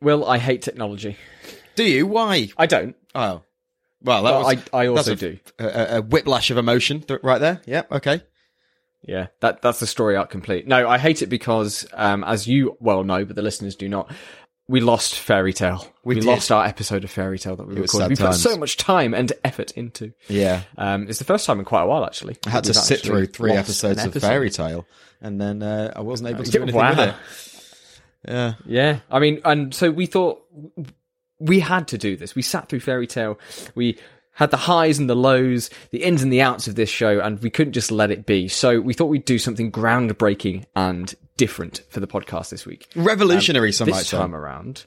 Will, I hate technology. Do you? Why? I don't. Oh, well, that was, I, I also a- do. a, a, whiplash of emotion right there. Yep. Okay. Yeah, that that's the story arc complete. No, I hate it because, um, as you well know, but the listeners do not. We lost Fairy Tail. We, did. lost our episode of Fairy Tail that we recorded. We put times. so much time and effort into. Yeah. Um, it's the first time in quite a while, actually. I had to sit through three episodes of episode. Fairy Tail, and then uh, I wasn't able to do anything wow. with it. Yeah. Yeah, I mean, and so we thought we had to do this. We sat through Fairy Tail. We had the highs and the lows, the ins and the outs of this show, and we couldn't just let it be. So we thought we'd do something groundbreaking and different for the podcast this week. Revolutionary, some might this say. time around,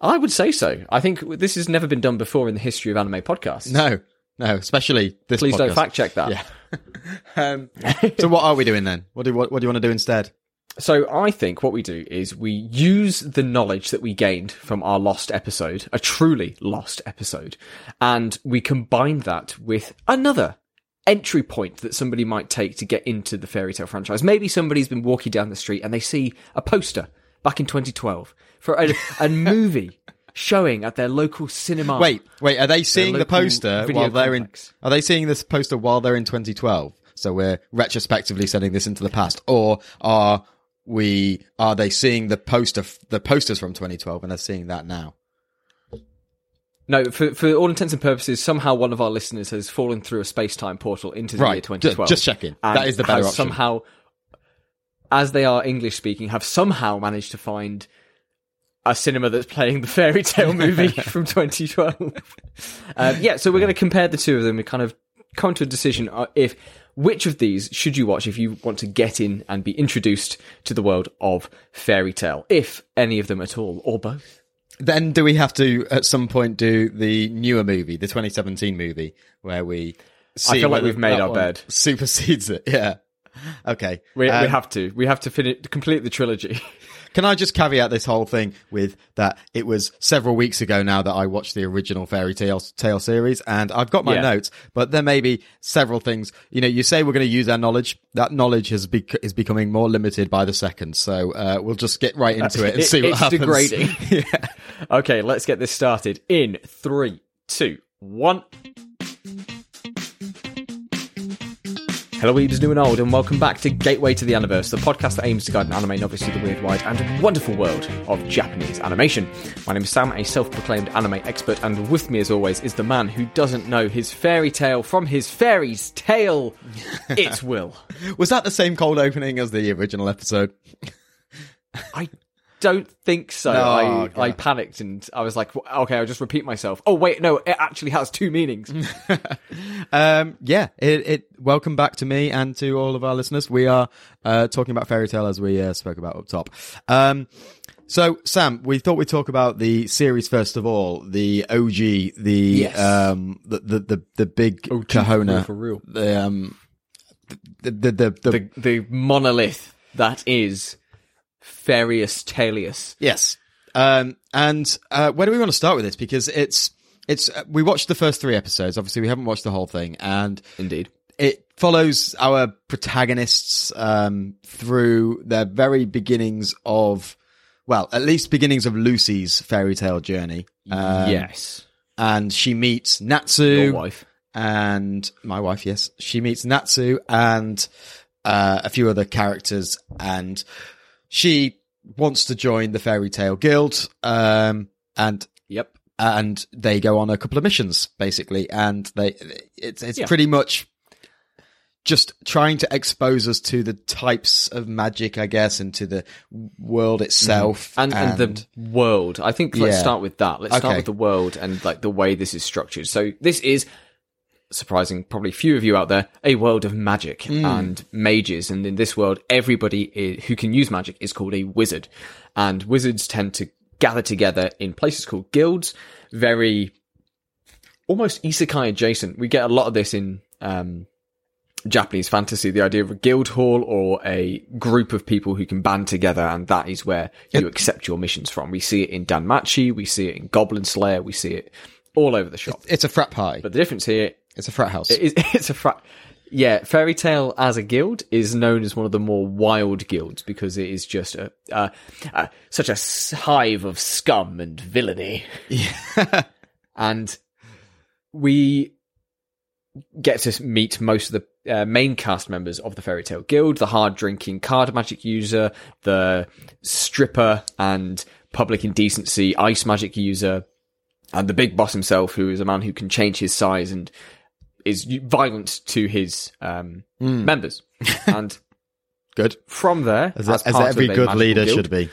I would say so. I think this has never been done before in the history of anime podcasts. No, no, especially this. Please don't fact check that. Yeah. um, so what are we doing then? What do what, what do you want to do instead? So I think what we do is we use the knowledge that we gained from our lost episode, a truly lost episode, and we combine that with another entry point that somebody might take to get into the fairy tail franchise. Maybe somebody's been walking down the street and they see a poster back in 2012 for a, a movie showing at their local cinema. Wait, wait. Are they seeing the poster while they're complex. in? Are they seeing this poster while they're in 2012? So we're retrospectively sending this into the past, or are we? Are they seeing the poster? The posters from 2012, and they're seeing that now? No, for, for all intents and purposes, somehow one of our listeners has fallen through a space-time portal into the year 2012. Just checking. That is the better option. Somehow, as they are English speaking, have somehow managed to find a cinema that's playing the fairy tail movie from 2012. um, yeah, so we're going to compare the two of them and kind of come to a decision uh, if which of these should you watch if you want to get in and be introduced to the world of fairy tail, if any of them at all, or both. Then do we have to at some point do the newer movie, the 2017 movie, where we? See feel like we've made our bed. Supersedes it. Yeah. Okay. We, we Um, have to. We have to finish complete the trilogy. Can I just caveat this whole thing with that it was several weeks ago now that I watched the original fairy tail, tale series and I've got my Yeah. notes, but there may be several things. You know, you say we're going to use our knowledge. That knowledge has bec- is becoming more limited by the second. So, uh, we'll just get right into it and It- see what it's happens. degrading. yeah. Okay, let's get this started in three, two, one. Hello, readers new and old, and welcome back to Gateway to the Aniverse, the podcast that aims to guide an anime novice through the weird, wide, and wonderful world of Japanese animation. My name is Sam, a self-proclaimed anime expert, and with me, as always, is the man who doesn't know his fairy tale from his fairy's tale. It's Will. Was that the same cold opening as the original episode? I don't think so. No, I. I panicked and I was like, "W- okay, I'll just repeat myself. Oh, wait, no, it actually has two meanings. Um, yeah, it, it, welcome back to me and to all of our listeners. We are, uh, talking about fairy tail as we, uh, spoke about up top. Um, so Sam, we thought we'd talk about the series first of all, the OG, the, Yes. um, the, the, the, the big kahuna, for real. the, um, the, the, the, the, the, the monolith that is Farius Talius. Yes. Um, and uh, where do we want to start with this? Because it's it's uh, we watched the first three episodes. Obviously, we haven't watched the whole thing, and Indeed. it follows our protagonists um, through their very beginnings of, well, at least beginnings of Lucy's fairy tale journey. Um, yes. and she meets Natsu Your wife. and my wife, yes, she meets Natsu and uh, a few other characters, and she wants to join the Fairy Tail Guild, um, and Yep. and they go on a couple of missions basically, and they it's it's Yeah. pretty much just trying to expose us to the types of magic, I guess, and to the world itself, And, and the world. I think let's Yeah. start with that. Let's start with the world and like the way this is structured. So this is surprising, probably few of you out there, a world of magic Hmm. and mages. And in this world, everybody i who can use magic is called a wizard. And wizards tend to gather together in places called guilds, very almost isekai adjacent. We get a lot of this in um, Japanese fantasy, the idea of a guild hall or a group of people who can band together, and that is where you accept your missions from. We see it in Danmachi, we see it in Goblin Slayer, we see it all over the shop. it's a frat pie. But the difference here It's a frat house. is it's a frat. Yeah, Fairy Tail as a guild is known as one of the more wild guilds because it is just a, uh, uh, such a hive of scum and villainy. Yeah. and we get to meet most of the uh, main cast members of the Fairy Tail Guild: the hard drinking card magic user, the stripper and public indecency ice magic user, and the big boss himself, who is a man who can change his size and is violent to his um, members. and Good. from there, As, as, as every good leader guild- should be.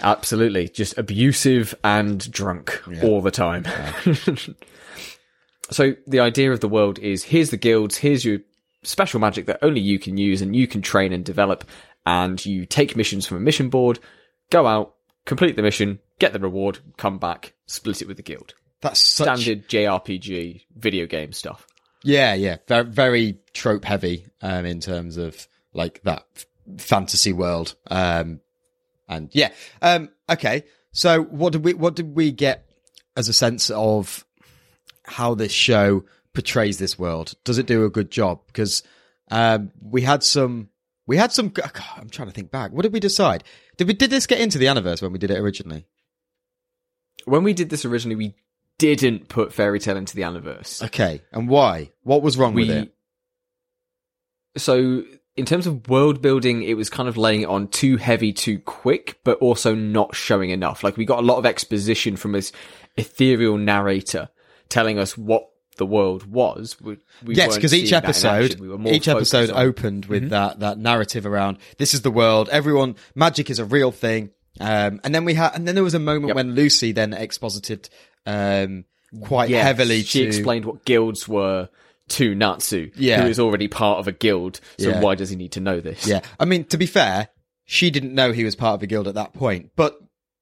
Absolutely. Just abusive and drunk all the time. so the idea of the world is here's the guilds, here's your special magic that only you can use and you can train and develop. And you take missions from a mission board, go out, complete the mission, get the reward, come back, split it with the guild. That's such Standard JRPG video game stuff. Yeah, yeah, very, very trope heavy um, in terms of like that f- fantasy world. Um, and yeah, um, okay. So what did we what did we get as a sense of how this show portrays this world? Does it do a good job? Because um, we had some. We had some. God, I'm trying to think back. What did we decide? Did we did this get into the Aniverse when we did it originally? When we did this originally, we didn't put Fairy Tail into the Aniverse. Okay, and why? What was wrong with it? so in terms of world building it was kind of laying it on too heavy too quick but also not showing enough like we got a lot of exposition from this ethereal narrator telling us what the world was we, we yes, because each seeing that in episode. We each episode on- Mm-hmm. opened with that that narrative around this is the world. Everyone, magic is a real thing. Um, and then we had, and then there was a moment Yep. when Lucy then exposited um, quite Yes, heavily. she to, explained what guilds were to Natsu Yeah. who is already part of a guild so Yeah. why does he need to know this Yeah, I mean, to be fair, she didn't know he was part of a guild at that point, but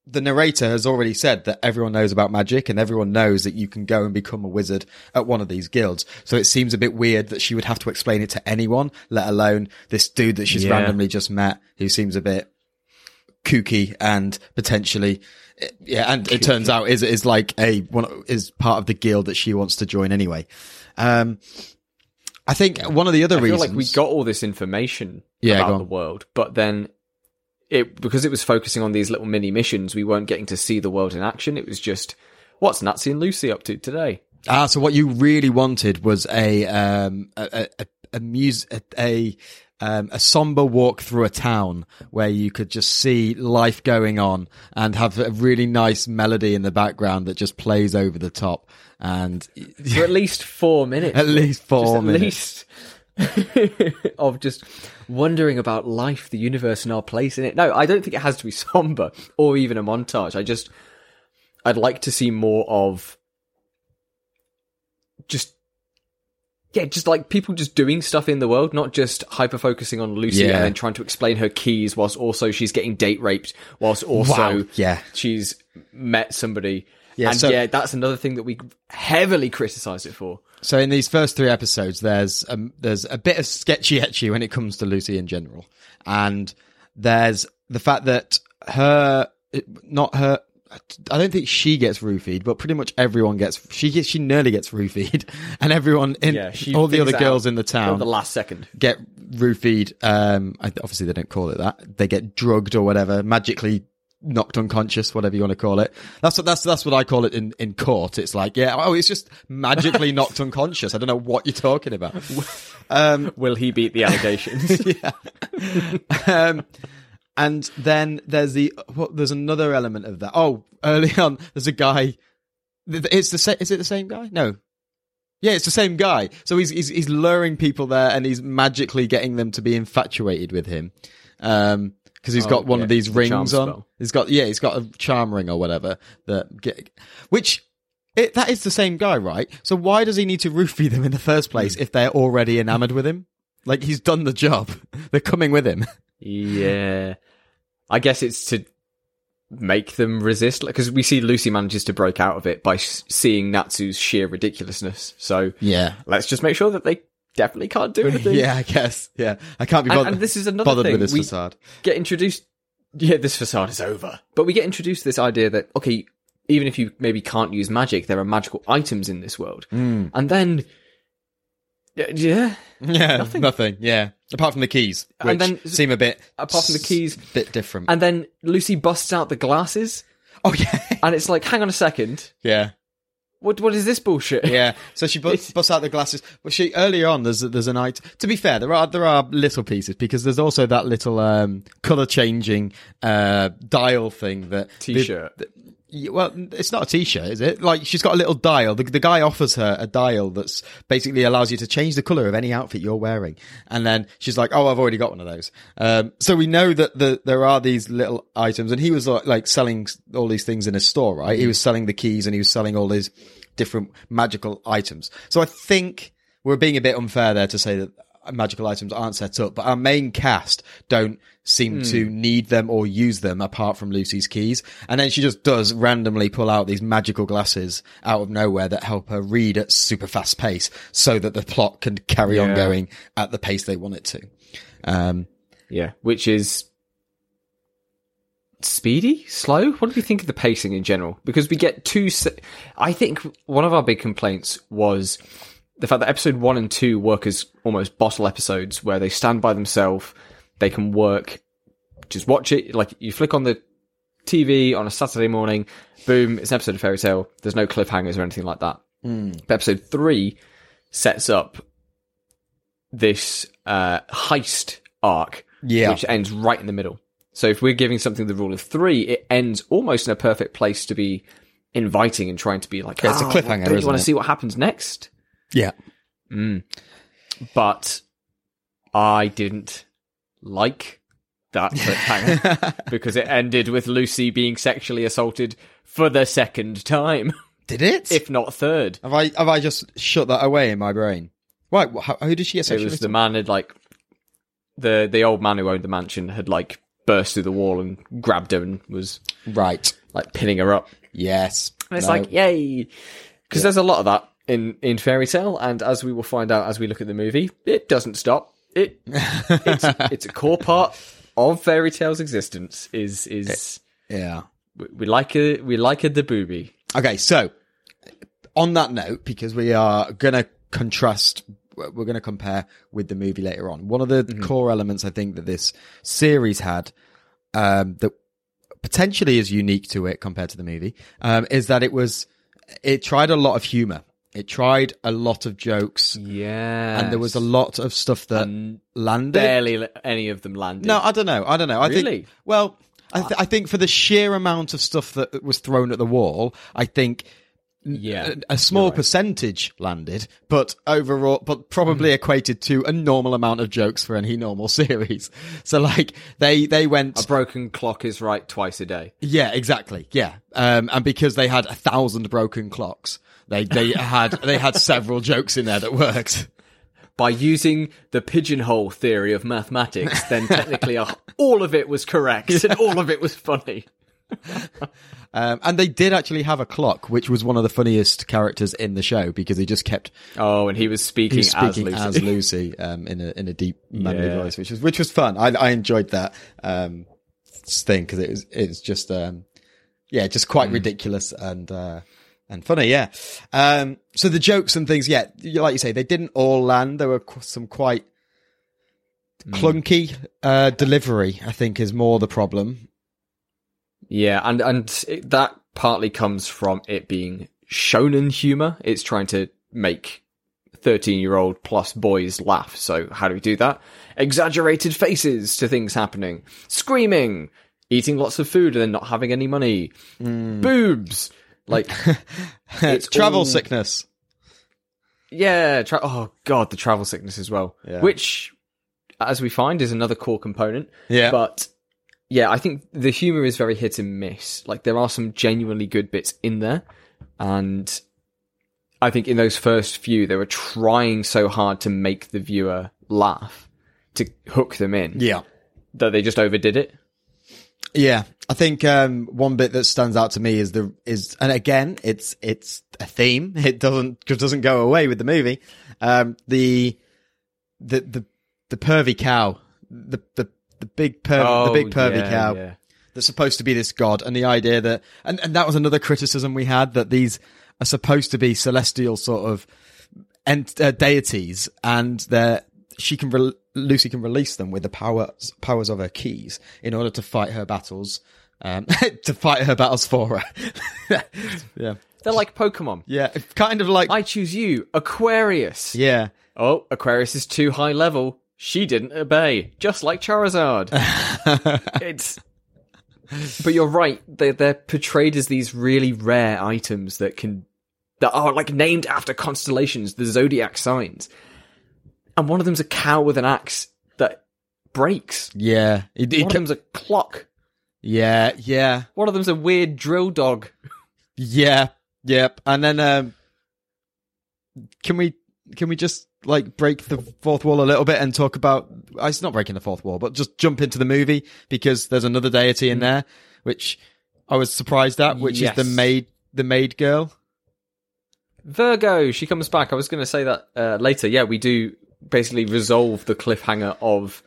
the narrator has already said that everyone knows about magic and everyone knows that you can go and become a wizard at one of these guilds. So it seems a bit weird that she would have to explain it to anyone, let alone this dude that she's Yeah. randomly just met who seems a bit kooky and potentially yeah and it turns out is is like a one is part of the guild that she wants to join anyway um i think one of the other I reasons like we got all this information Yeah, about the world, but then it because it was focusing on these little mini missions, we weren't getting to see the world in action. It was just what's Natsu and Lucy up to today? Ah, so what you really wanted was a um a a, a, mus- a, a um a somber walk through a town where you could just see life going on and have a really nice melody in the background that just plays over the top and For at least four minutes. at least four at minutes. least of just wondering about life, the universe, and our place in it. No, I don't think it has to be somber or even a montage. I just, I'd like to see more of just, yeah, just like people just doing stuff in the world, not just hyper focusing on Lucy Yeah. and then trying to explain her keys whilst also she's getting date raped, whilst also Wow, yeah. she's met somebody. Yeah, and so- yeah, that's another thing that we heavily criticize it for. So in these first three episodes, there's um, there's a bit of sketchy etchy when it comes to Lucy in general, and there's the fact that her, not her. I don't think she gets roofied, but pretty much everyone gets. She gets. She nearly gets roofied, and everyone in Yeah, all the other girls in the town the last second. get roofied. Um, obviously they don't call it that. They get drugged or whatever, magically knocked unconscious, whatever you want to call it. That's what that's that's what I call it in in court. It's like, yeah, oh, it's just magically knocked unconscious. I don't know what you're talking about. Um, Will he beat the allegations? um, and then there's the what, there's another element of that. Oh, early on, there's a guy. It's the. Is it the same guy? No. Yeah, it's the same guy. So he's he's he's luring people there, and he's magically getting them to be infatuated with him. Um, because he's Oh, got one yeah, of these the rings on. spell. He's got yeah, he's got a charm ring or whatever that get, which. It, that is the same guy, right? So why does he need to roofie them in the first place Hmm. if they're already enamored with him? Like he's done the job. They're coming with him. yeah. I guess it's to make them resist, because we see Lucy manages to break out of it by s- seeing Natsu's sheer ridiculousness. So Yeah. let's just make sure that they definitely can't do anything. Yeah, I guess. Yeah. I can't be And, bothered, and this is another bothered thing. with this we facade. get introduced. Yeah, this facade is over. But we get introduced to this idea that okay, even if you maybe can't use magic, there are magical items in this world. Mm. And then Yeah, yeah. Yeah, nothing. Yeah, apart from the keys, which And then- seem a bit Apart from the keys. bit different. And then Lucy busts out the glasses, oh yeah, and it's like, hang on a second. yeah. What what is this bullshit? Yeah, so she busts, busts out the glasses. Well, she earlier on there's there's a night. To be fair, there are there are little pieces because there's also that little um, color changing uh, dial thing that T-shirt. the- the- well, it's not a t-shirt, is it? Like she's got a little dial. The, the guy offers her a dial that's basically allows you to change the color of any outfit you're wearing, and then she's like, "Oh, I've already got one of those." Um, so we know that the, there are these little items, and he was like, like selling all these things in a store, right? He was selling the keys and he was selling all these different magical items. So I think we're being a bit unfair there to say that magical items aren't set up, but our main cast don't seem to need them or use them apart from Lucy's keys. And then she just does randomly pull out these magical glasses out of nowhere that help her read at super fast pace so that the plot can carry on going at the pace they want it to. Um, Yeah, which is speedy, slow. What do you think of the pacing in general? Because we get two. Se- I think one of our big complaints was the fact that episode one and two work as almost bottle episodes where they stand by themselves. They can work. Just watch it. Like you flick on the TV on a Saturday morning. Boom! It's an episode of Fairy Tail. There's no cliffhangers or anything like that. But episode three sets up this uh, heist arc Yeah. which ends right in the middle. So if we're giving something the rule of three, it ends almost in a perfect place to be inviting and trying to be like, Yeah, it's a "Oh, cliffhanger, Don't you want to see what happens next? Yeah. Mm. But I didn't like that cliffhanger because it ended with Lucy being sexually assaulted for the second time, Did it? if not third. have I have I just shut that away in my brain? Right. wh- who did she get It sexually? was the man had like the the old man who owned the mansion had like burst through the wall and grabbed her and was right. like pinning her up. Yes. And it's No. like, yay. Because there's a lot of that in, in Fairy Tail, and as we will find out as we look at the movie, it doesn't stop. It it's, it's a core part of Fairy Tail's existence. Is is yeah. we, we like it we like it the booby. Okay, so on that note, because we are gonna contrast, we're gonna compare with the movie later on. One of the core elements I think that this series had, um, that potentially is unique to it compared to the movie, um, is that it was, it tried a lot of humor. It tried a lot of jokes, Yeah, and there was a lot of stuff that And landed. barely any of them landed. No, I don't know. I don't know. I Really? think. Well, I, th- I think for the sheer amount of stuff that was thrown at the wall, I think yeah, a, a small percentage landed, but overall, but probably Hmm. equated to a normal amount of jokes for any normal series. So like they they went, a broken clock is right twice a day. yeah, exactly, yeah, um, and because they had a thousand broken clocks, they they had they had several jokes in there that worked. By using the pigeonhole theory of mathematics, then technically uh, all of it was correct and all of it was funny. Um, and they did actually have a clock, which was one of the funniest characters in the show because he just kept Oh, and he was speaking, He's speaking as as Lucy. Lucy, um, in a in a deep manly Yeah. voice, which was which was fun. I I enjoyed that um, thing because it was it's just um, yeah, just quite ridiculous and uh, and funny. Yeah. Um, so the jokes and things, yeah, like you say, they didn't all land. There were some quite Hmm. clunky uh, delivery. I think is more the problem. Yeah, and and it, that partly comes from it being shonen humor. It's trying to make thirteen-year-old plus boys laugh. So how do we do that? Exaggerated faces to things happening, screaming, eating lots of food and then not having any money, hmm. boobs. Like It's Travel all- sickness. Yeah, tra- oh god, the travel sickness as well. Yeah. Which, as we find, is another core component. Yeah. But yeah, I think the humor is very hit and miss. Like there are some genuinely good bits in there, and I think in those first few, they were trying so hard to make the viewer laugh, to hook them in, Yeah. that they just overdid it. Yeah, I think um, one bit that stands out to me is the is, and again, it's it's a theme. It doesn't it doesn't go away with the movie. Um, the the the the pervy cow, the the the big per the big pervy Oh, yeah, cow yeah. that's supposed to be this god, and the idea that and and that was another criticism we had that these are supposed to be celestial sort of ent- uh, deities, and they're she can re- Lucy can release them with the powers powers of her keys in order to fight her battles. Um, to fight her battles for her. yeah, They're like Pokemon. yeah, kind of like I choose you, Aquarius. yeah, Oh, Aquarius is too high level. She didn't obey, just like Charizard. it's. But you're right. They're, they're portrayed as these really rare items that can that are like named after constellations, the zodiac signs. And one of them's a cow with an axe that breaks. yeah, it, it One of them's a clock. yeah, yeah. One of them's a weird drill dog. Yeah, yep. And then um can we can we just like break the fourth wall a little bit and talk about uh, it's not breaking the fourth wall, but just jump into the movie because there's another deity in there which I was surprised at, which Yes. is the maid the maid girl. Virgo, she comes back. I was going to say that uh, later. Yeah, we do basically resolve the cliffhanger of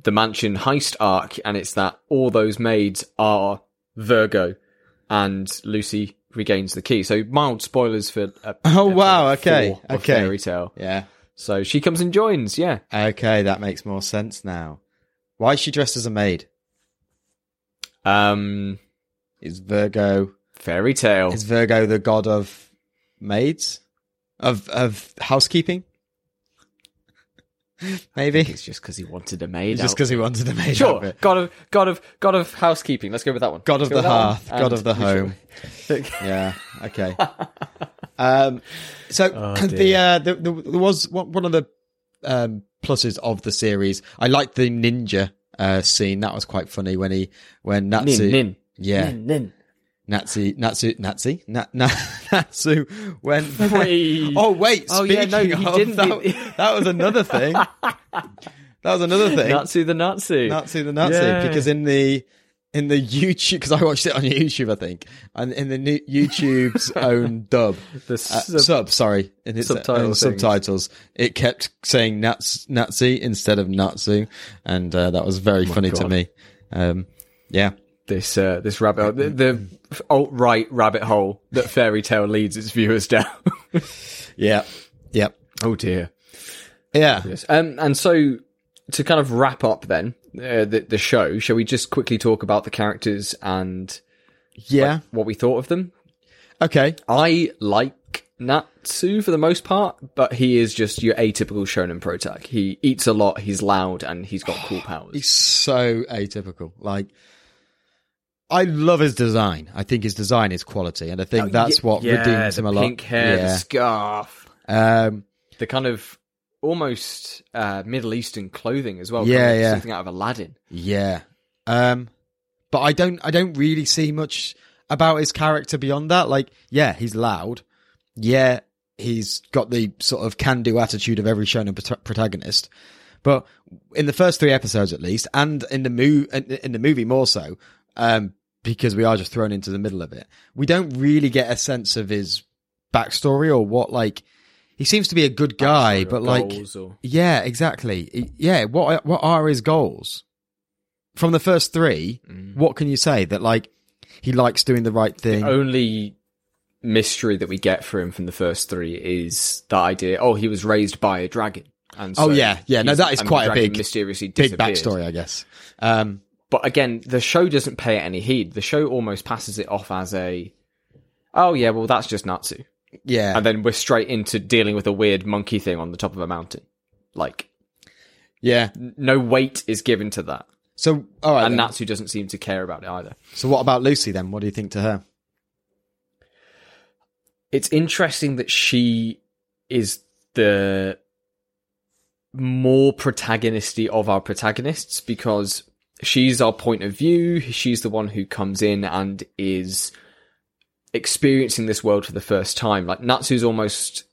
the mansion heist arc, and it's that all those maids are Virgo, and Lucy regains the key. So mild spoilers for. Uh, Oh, wow, okay, okay. Fairy Tail. Yeah. So she comes and joins. Yeah, Okay, that makes more sense now. Why is she dressed as a maid? um, Is Virgo Fairy Tail. is Virgo the god of maids? Of of housekeeping? Maybe. It's just because he wanted a maid. Just because he wanted a maid Sure, outfit. god of god of god of housekeeping. Let's go with that one. God of Let's go the with that one. hearth, God of the home. Yeah. Okay. um. So Oh, the uh, the, the, there was one one of the um pluses of the series. I liked the ninja uh scene. That was quite funny when he when Natsu Nin, nin. yeah Nin, nin. Natsu Natsu Natsu Na, Na, Natsu when Wait. oh wait Oh, speaking yeah, no, he of didn't that, be- that was another thing. that was another thing. Natsu the Natsu. Nazi the Nazi Yeah. because in the in the YouTube because I watched it on YouTube I think and in the new YouTube's own dub the uh, sub- sub sorry in its Subtitle own subtitles. It kept saying Nats, Nazi instead of Natsu and uh, that was very funny to Oh me. Um yeah. This uh, this rabbit hole, the, the alt right rabbit hole that Fairy Tail leads its viewers down. yeah. Yep. Oh dear. yeah. Yes. Um, and so to kind of wrap up then uh, the the show, shall we just quickly talk about the characters and yeah what we thought of them? okay I like Natsu for the most part, but he is just your atypical shonen protag. He eats a lot, he's loud, and he's got cool powers. he's so atypical like I love his design. I think his design is quality, and I think that's Oh, Yeah, what yeah, redeems him a lot. Pink hair, the yeah. scarf, Um, the kind of almost uh, Middle Eastern clothing as well. Yeah, yeah. something out of Aladdin. Yeah. Um but I don't I don't really see much about his character beyond that. Like, yeah, he's loud. Yeah, he's got the sort of can-do attitude of every shonen prota- protagonist. But in the first three episodes, at least, and in the mo- in in the movie more so, um, because we are just thrown into the middle of it, we don't really get a sense of his backstory or what like. He seems to be a good guy, but like, or- yeah, exactly. Yeah, what what are his goals? From the first three, Mm. what can you say that like he likes doing the right thing? only mystery that we get for him from the first three is that idea. Oh, he was raised by a dragon. And Oh, yeah, yeah, no, that is quite a big- mysteriously Big backstory, I guess. Um, But again, the show doesn't pay it any heed. The show almost passes it off as a, oh yeah, well that's just Natsu, yeah, and then we're straight into dealing with a weird monkey thing on the top of a mountain. Like yeah. n- no weight is given to that, So, all right. and then. Natsu doesn't seem to care about it either. So, what about Lucy then? What do you think to her? it's interesting that she is the more protagonisty of our protagonists because she's our point of view. She's the one who comes in and is experiencing this world for the first time. Like Natsu's almost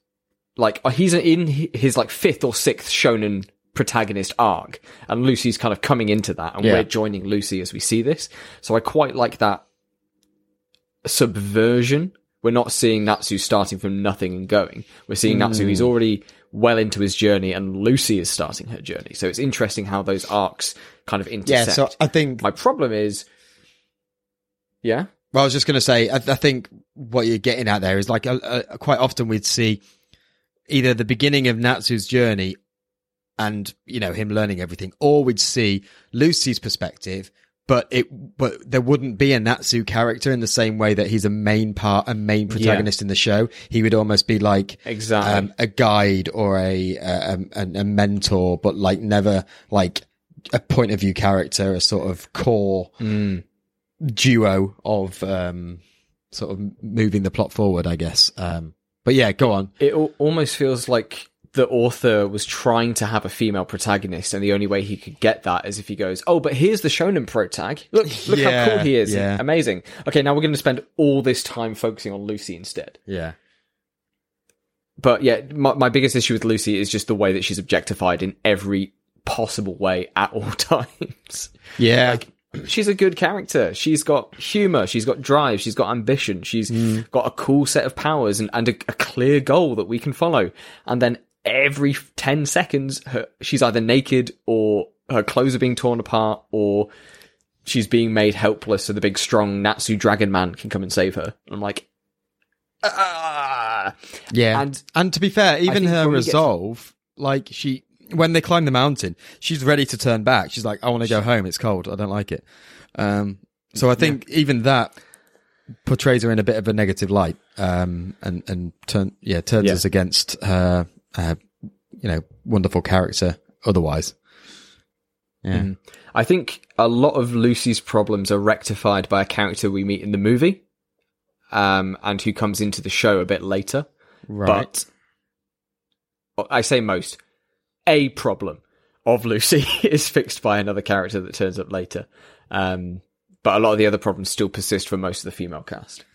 like uh, he's in his like fifth or sixth shonen protagonist arc, and Lucy's kind of coming into that, and Yeah. we're joining Lucy as we see this. So I quite like that subversion. We're not seeing Natsu starting from nothing and going. We're seeing Natsu, he's already well into his journey, and Lucy is starting her journey. So it's interesting how those arcs kind of intersect. Yeah. intersect. So, I think. My problem is, yeah, Well, I was just going to say, I, I think what you're getting at there is like, uh, uh, quite often we'd see either the beginning of Natsu's journey and you know him learning everything, or we'd see Lucy's perspective. But it, but there wouldn't be a Natsu character in the same way that he's a main part, a main protagonist in the show. He would almost be like Exactly. um, a guide or a, a, a a mentor, but like never like a point of view character, a sort of core Mm. Duo of um, sort of moving the plot forward, I guess. Um, but yeah, go on. It al- almost feels like the author was trying to have a female protagonist, and the only way he could get that is if he goes, "Oh, but here's the shonen protag. Look, look Yeah, how cool he is. yeah. Amazing. Okay, now we're going to spend all this time focusing on Lucy instead." Yeah, But yeah, my, my biggest issue with Lucy is just the way that she's objectified in every possible way at all times. yeah, she's a good character. She's got humor. She's got drive. She's got ambition. She's got a cool set of powers and, and a, a clear goal that we can follow. And then every 10 seconds, her, she's either naked or her clothes are being torn apart or she's being made helpless so the big strong Natsu dragon man can come and save her. And I'm like, ah. yeah. And And to be fair, even her when we get to- resolve, like she, when they climb the mountain, she's ready to turn back. She's like, I want to go home. It's cold. I don't like it. Um, so I think even that portrays her in a bit of a negative light. Um, and, and turn, yeah, turns Yeah. us against her, uh, you know, wonderful character otherwise. Yeah. Mm. I think a lot of Lucy's problems are rectified by a character we meet in the movie, um, and who comes into the show a bit later. Right. But I say most. A problem of Lucy is fixed by another character that turns up later. Um, but a lot of the other problems still persist for most of the female cast.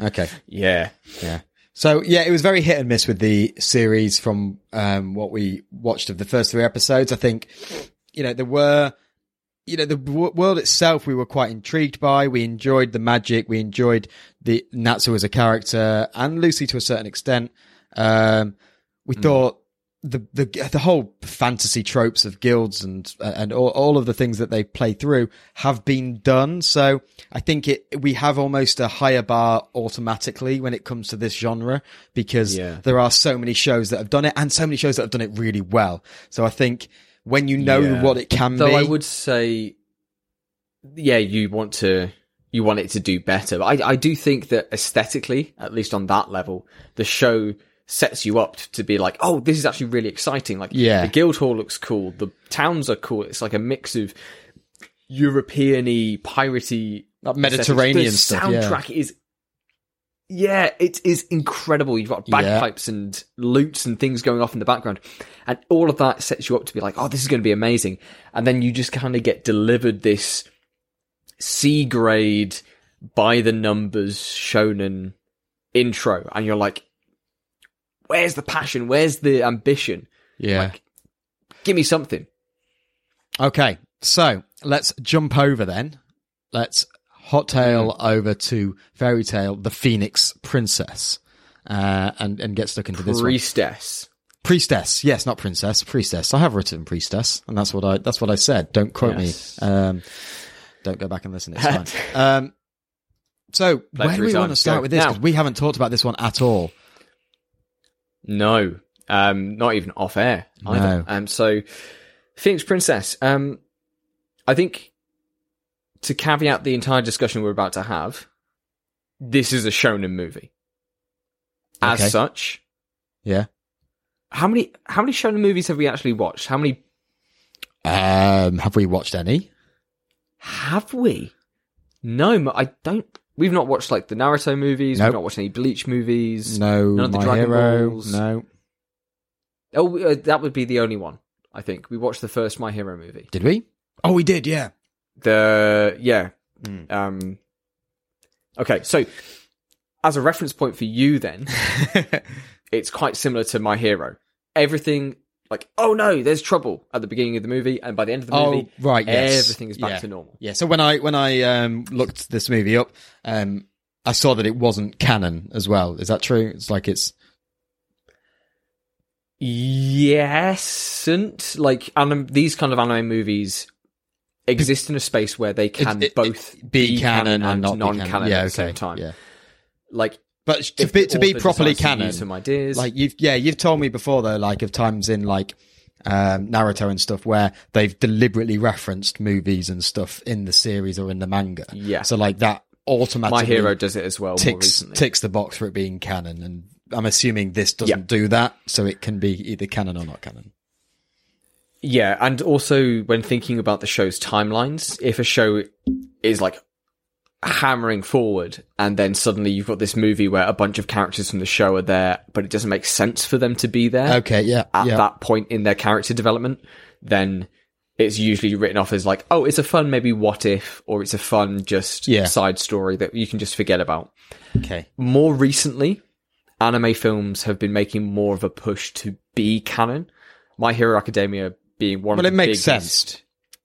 okay. Yeah. Yeah. So yeah, it was very hit and miss with the series from um, what we watched of the first three episodes. I think, you know, there were, you know, the w- world itself we were quite intrigued by. We enjoyed the magic. We enjoyed the Natsu as a character and Lucy to a certain extent. Um, we thought the, the the whole fantasy tropes of guilds and and all, all of the things that they play through have been done. So I think it we have almost a higher bar automatically when it comes to this genre because Yeah. there are so many shows that have done it and so many shows that have done it really well. So I think when you know Yeah. what it can Though be, I would say, yeah, you want to you want it to do better. But I I do think that aesthetically, at least on that level, the show sets you up to be like, oh, this is actually really exciting. Like, Yeah. the guild hall looks cool. The towns are cool. It's like a mix of European-y, piratey, Like Mediterranean stuff, yeah. Soundtrack is. Yeah, it is incredible. You've got Yeah. bagpipes and lutes and things going off in the background. And all of that sets you up to be like, oh, this is going to be amazing. And then you just kind of get delivered this C grade, by the numbers shonen intro. And you're like, where's the passion? Where's the ambition? yeah. Like, give me something. Okay, so let's jump over then. Let's hot tail Mm-hmm. over to fairy tail, the Phoenix Princess, uh, and and get stuck into this. Priestess. Priestess, yes, not princess, priestess. I have written priestess, and that's what I that's what I said. Don't quote Yes. me. Um, don't go back and listen. It's fine. um, so where do we want to start Go. with this? Because we haven't talked about this one at all. No, um, not even off air either. No. Um, so Phoenix Princess. Um, I think to caveat the entire discussion we're about to have, this is a shonen movie. As Okay. such, Yeah. how many how many shonen movies have we actually watched? How many Um, have we watched any? have we? No, I don't. We've not watched like the Naruto movies. Nope. We've not watched any Bleach movies. No, None of the My Dragon Hero. Balls. No. Oh, uh, that would be the only one. I think we watched the first My Hero movie. Did we? Oh, we did. Yeah. The yeah. Mm. Um. Okay, so as a reference point for you, then it's quite similar to My Hero. Everything like, oh no, there's trouble at the beginning of the movie, and by the end of the movie, Oh, movie, right, yes. everything is back Yeah. to normal. Yeah. So when I when I um, looked this movie up, um, I saw that it wasn't canon as well. Is that true? It's like it's Yes, and like anim- these kind of anime movies exist in a space where they can it- it- both be, canon, and not non-canon canon. Yeah. at the same time. Yeah. Like But to if be to be properly canon, some ideas. like you've yeah you've told me before though, like of times in like um, Naruto and stuff where they've deliberately referenced movies and stuff in the series or in the manga. Yeah. So like that automatically My Hero does it as well more ticks recently. ticks the box for it being canon, and I'm assuming this doesn't Yeah. do that, so it can be either canon or not canon. Yeah, and also when thinking about the show's timelines, if a show is like hammering forward and then suddenly you've got this movie where a bunch of characters from the show are there, but it doesn't make sense for them to be there Okay, yeah, at yeah. that point in their character development, then it's usually written off as like, oh, it's a fun maybe what if, or it's a fun just Yeah. side story that you can just forget about. Okay, More recently, anime films have been making more of a push to be canon. My Hero Academia being one Well, of it the makes biggest sense.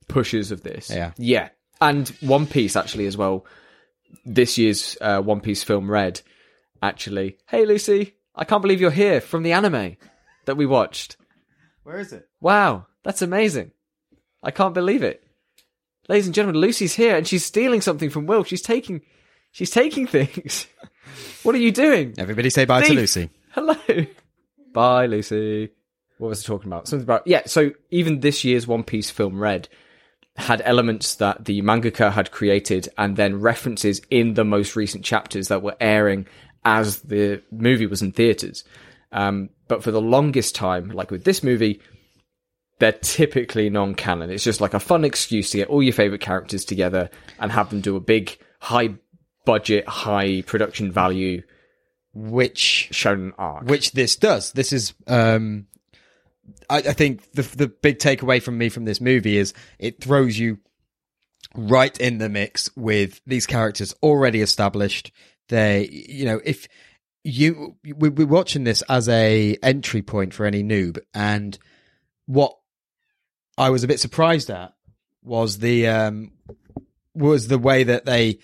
pushes of this. Yeah. Yeah. And One Piece actually as well. This year's uh, One Piece film Red actually. Hey Lucy, I can't believe you're here from the anime that we watched. where is it? Wow, that's amazing. I can't believe it. Ladies and gentlemen, Lucy's here and she's stealing something from Will. She's taking she's taking things. what are you doing? Everybody say bye to Lucy. Hello. Bye, Lucy. What was I talking about? Something about yeah. So even this year's One Piece film, Red, had elements that the mangaka had created, and then references in the most recent chapters that were airing as the movie was in theaters. Um, but for the longest time, like with this movie, they're typically non-canon. It's just like a fun excuse to get all your favorite characters together and have them do a big, high budget, high production value Which shonen arc. which this does. This is, um, I, I think the the big takeaway from me from this movie is it throws you right in the mix with these characters already established. They, you know, if you we, we're watching this as a entry point for any noob, and what I was a bit surprised at was the um was the way that they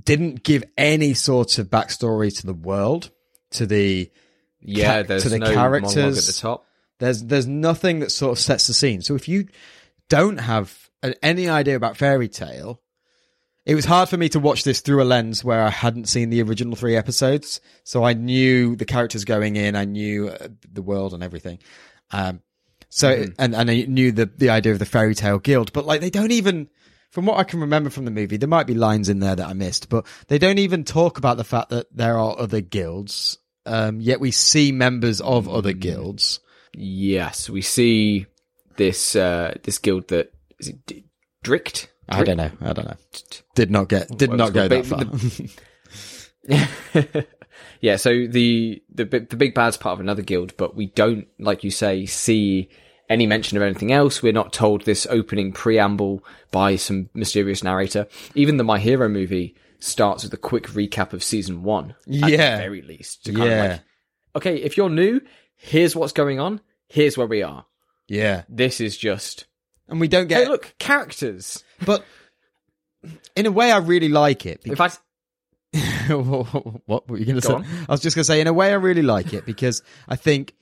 didn't give any sort of backstory to the world, to the Yeah, ca- there's to the no characters. at the top. There's there's nothing that sort of sets the scene. So if you don't have any idea about fairy tail, it was hard for me to watch this through a lens where I hadn't seen the original three episodes. So I knew the characters going in, I knew uh, the world and everything. Um, so and and I knew the the idea of the fairy tail guild, but like they don't even. From what I can remember from the movie, there might be lines in there that I missed, but they don't even talk about the fact that there are other guilds. Um, yet we see members of other guilds. Yes, we see this uh, this guild that is it D- Drict. I don't know. I don't know. Did not get. Did Well, not it's go got that big- far. yeah, so the the the big bad's part of another guild, but we don't, like you say, see any mention of anything else. We're not told this opening preamble by some mysterious narrator. Even the My Hero movie starts with a quick recap of season one. At Yeah. the very least. To kind Yeah. of like, okay, if you're new, here's what's going on. Here's where we are. yeah, This is just and we don't hey, get. look, characters. But in a way, I really like it. In fact, what were you going to say? on. I was just going to say, in a way, I really like it because I think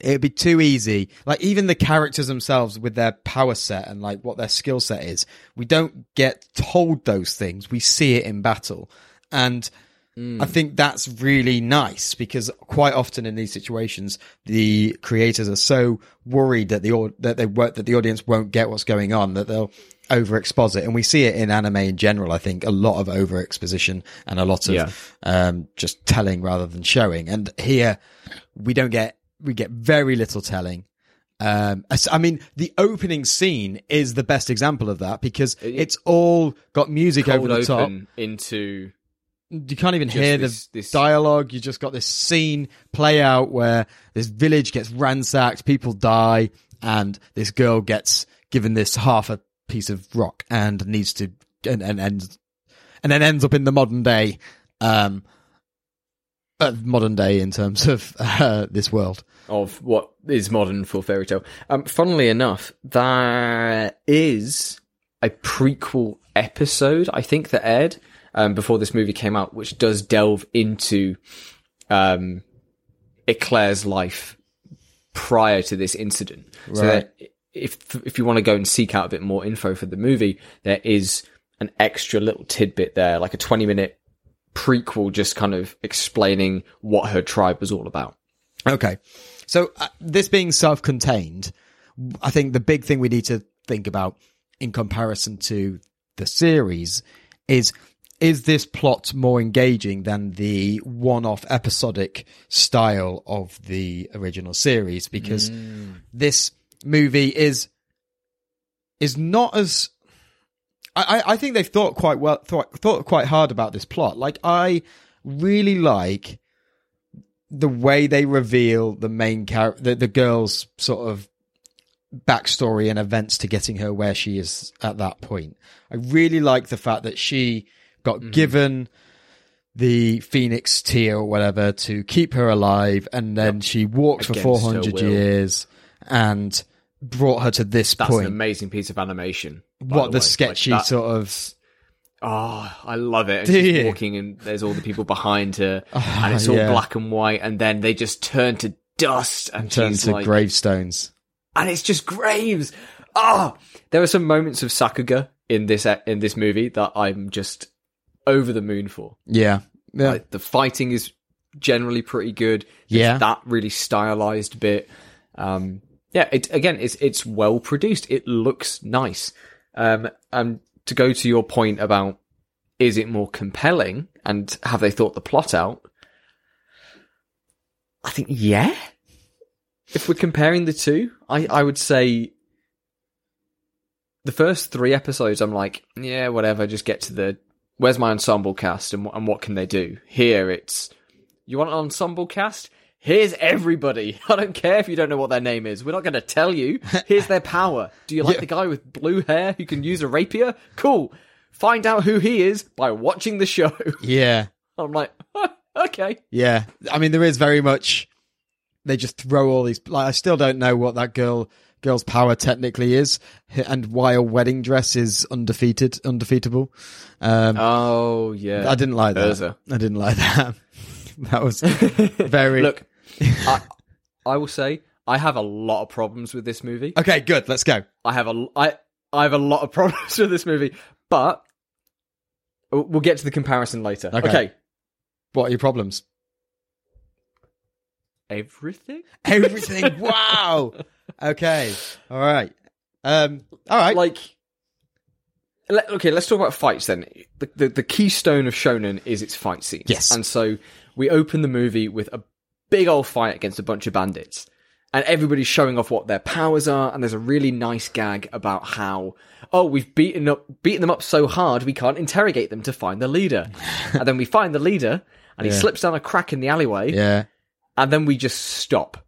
it'd be too easy. Like even the characters themselves with their power set and like what their skill set is, we don't get told those things. We see it in battle, and I think that's really nice because quite often in these situations, the creators are so worried that the that they that the audience won't get what's going on that they'll over exposit, and we see it in anime in general. I think a lot of over exposition and a lot of Yeah. um, just telling rather than showing. And here we don't get we get very little telling. Um, I mean, the opening scene is the best example of that because it's all got music cold over the top into you can't even hear this- the this- dialogue. You just got this scene play out where this village gets ransacked, people die, and this girl gets given this half a piece of rock and needs to and and and, and then ends up in the modern day, um, uh, modern day in terms of uh, this world. of what is modern for fairy tail. Um, funnily enough, there is a prequel episode, I think, that aired um, before this movie came out, which does delve into um, Eclair's life prior to this incident. So Right. that if if you want to go and seek out a bit more info for the movie, there is an extra little tidbit there, like a twenty minute prequel just kind of explaining what her tribe was all about. Okay. So uh, this being self-contained, I think the big thing we need to think about in comparison to the series is is this plot more engaging than the one-off episodic style of the original series because mm. this movie is is not as I, I I think they've thought quite well thought, thought quite hard about this plot. Like I really like the way they reveal the main character, the, the girl's sort of backstory and events to getting her where she is at that point. I really like the fact that she got Mm-hmm. given the Phoenix tear or whatever to keep her alive, and then she walked for Against her 400 years and brought her to this That's point. an amazing piece of animation. what the, way. sketchy Like that- sort of Oh, I love it. And she's walking and there's all the people behind her Ah, and it's all yeah. black and white and then they just turn to dust and turn to like, gravestones. and it's just graves. Ah, there are some moments of Sakuga in this in this movie that I'm just over the moon for. Yeah, yeah, Like the fighting is generally pretty good. There's Yeah. that really stylized bit. Um, yeah, it again, it's it's well produced. It looks nice. Um, and to go to your point about is it more compelling and have they thought the plot out? I think yeah. If we're comparing the two, I I would say the first three episodes, I'm like, yeah, whatever, just get to the where's my ensemble cast and, and what can they do? Here it's, you want an ensemble cast? Here's everybody. I don't care if you don't know what their name is. We're not going to tell you. Here's their power. Do you like Yeah. the guy with blue hair who can use a rapier? Cool. Find out who he is by watching the show. yeah, I'm like, okay. yeah. I mean, there is very much. They just throw all these. Like, I still don't know what that girl girl's power technically is, and why a wedding dress is undefeated, undefeatable. Um, Oh yeah. I didn't like that. I didn't like that. that was very. Look, I, I will say I have a lot of problems with this movie. Okay, good. Let's go. I have a I I have a lot of problems with this movie, but we'll get to the comparison later. Okay. Okay. What are your problems? Everything? Everything. wow. Okay. All right. Um. All right. Like let, okay, let's talk about fights then. The, the the keystone of shonen is its fight scenes. Yes. And so we open the movie with a big old fight against a bunch of bandits. And everybody's showing off what their powers are, and there's a really nice gag about how, oh, we've beaten up beaten them up so hard we can't interrogate them to find the leader. and then we find the leader, and he slips down a crack in the alleyway, yeah. and then we just stop.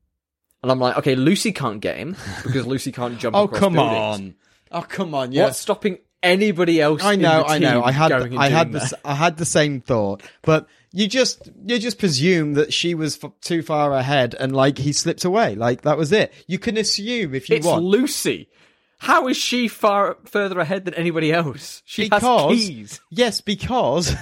And I'm like, okay, Lucy can't get him because Lucy can't jump. Oh across come buildings. on. Oh come on. Yes. What's stopping anybody else? I in know, the I know. I had, going I had doing the, that? s- I had the same thought, but you just, you just presume that she was f- too far ahead, and like he slipped away. Like that was it. You can assume if you It's want. Lucy. How is she far further ahead than anybody else? She has because keys. yes, because.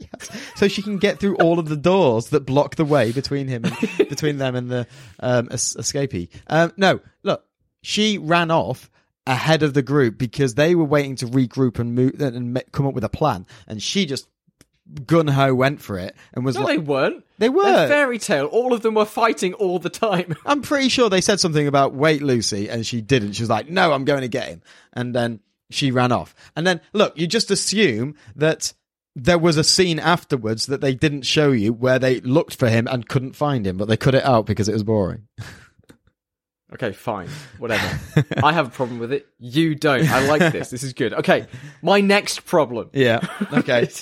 Yes. So she can get through all of the doors that block the way between him, and, between them and the um, es- escapee. Um, no, look, she ran off ahead of the group because they were waiting to regroup and move and come up with a plan, and she just gun ho went for it and was No, like, they weren't. They were. They're fairy tail. All of them were fighting all the time. I'm pretty sure they said something about wait, Lucy, and she didn't. She was like, no, I'm going to get him. And then she ran off. And then, look, you just assume that there was a scene afterwards that they didn't show you where they looked for him and couldn't find him, but they cut it out because it was boring. Okay, fine. Whatever. I have a problem with it. You don't. I like this. This is good. Okay, my next problem. Yeah. Okay.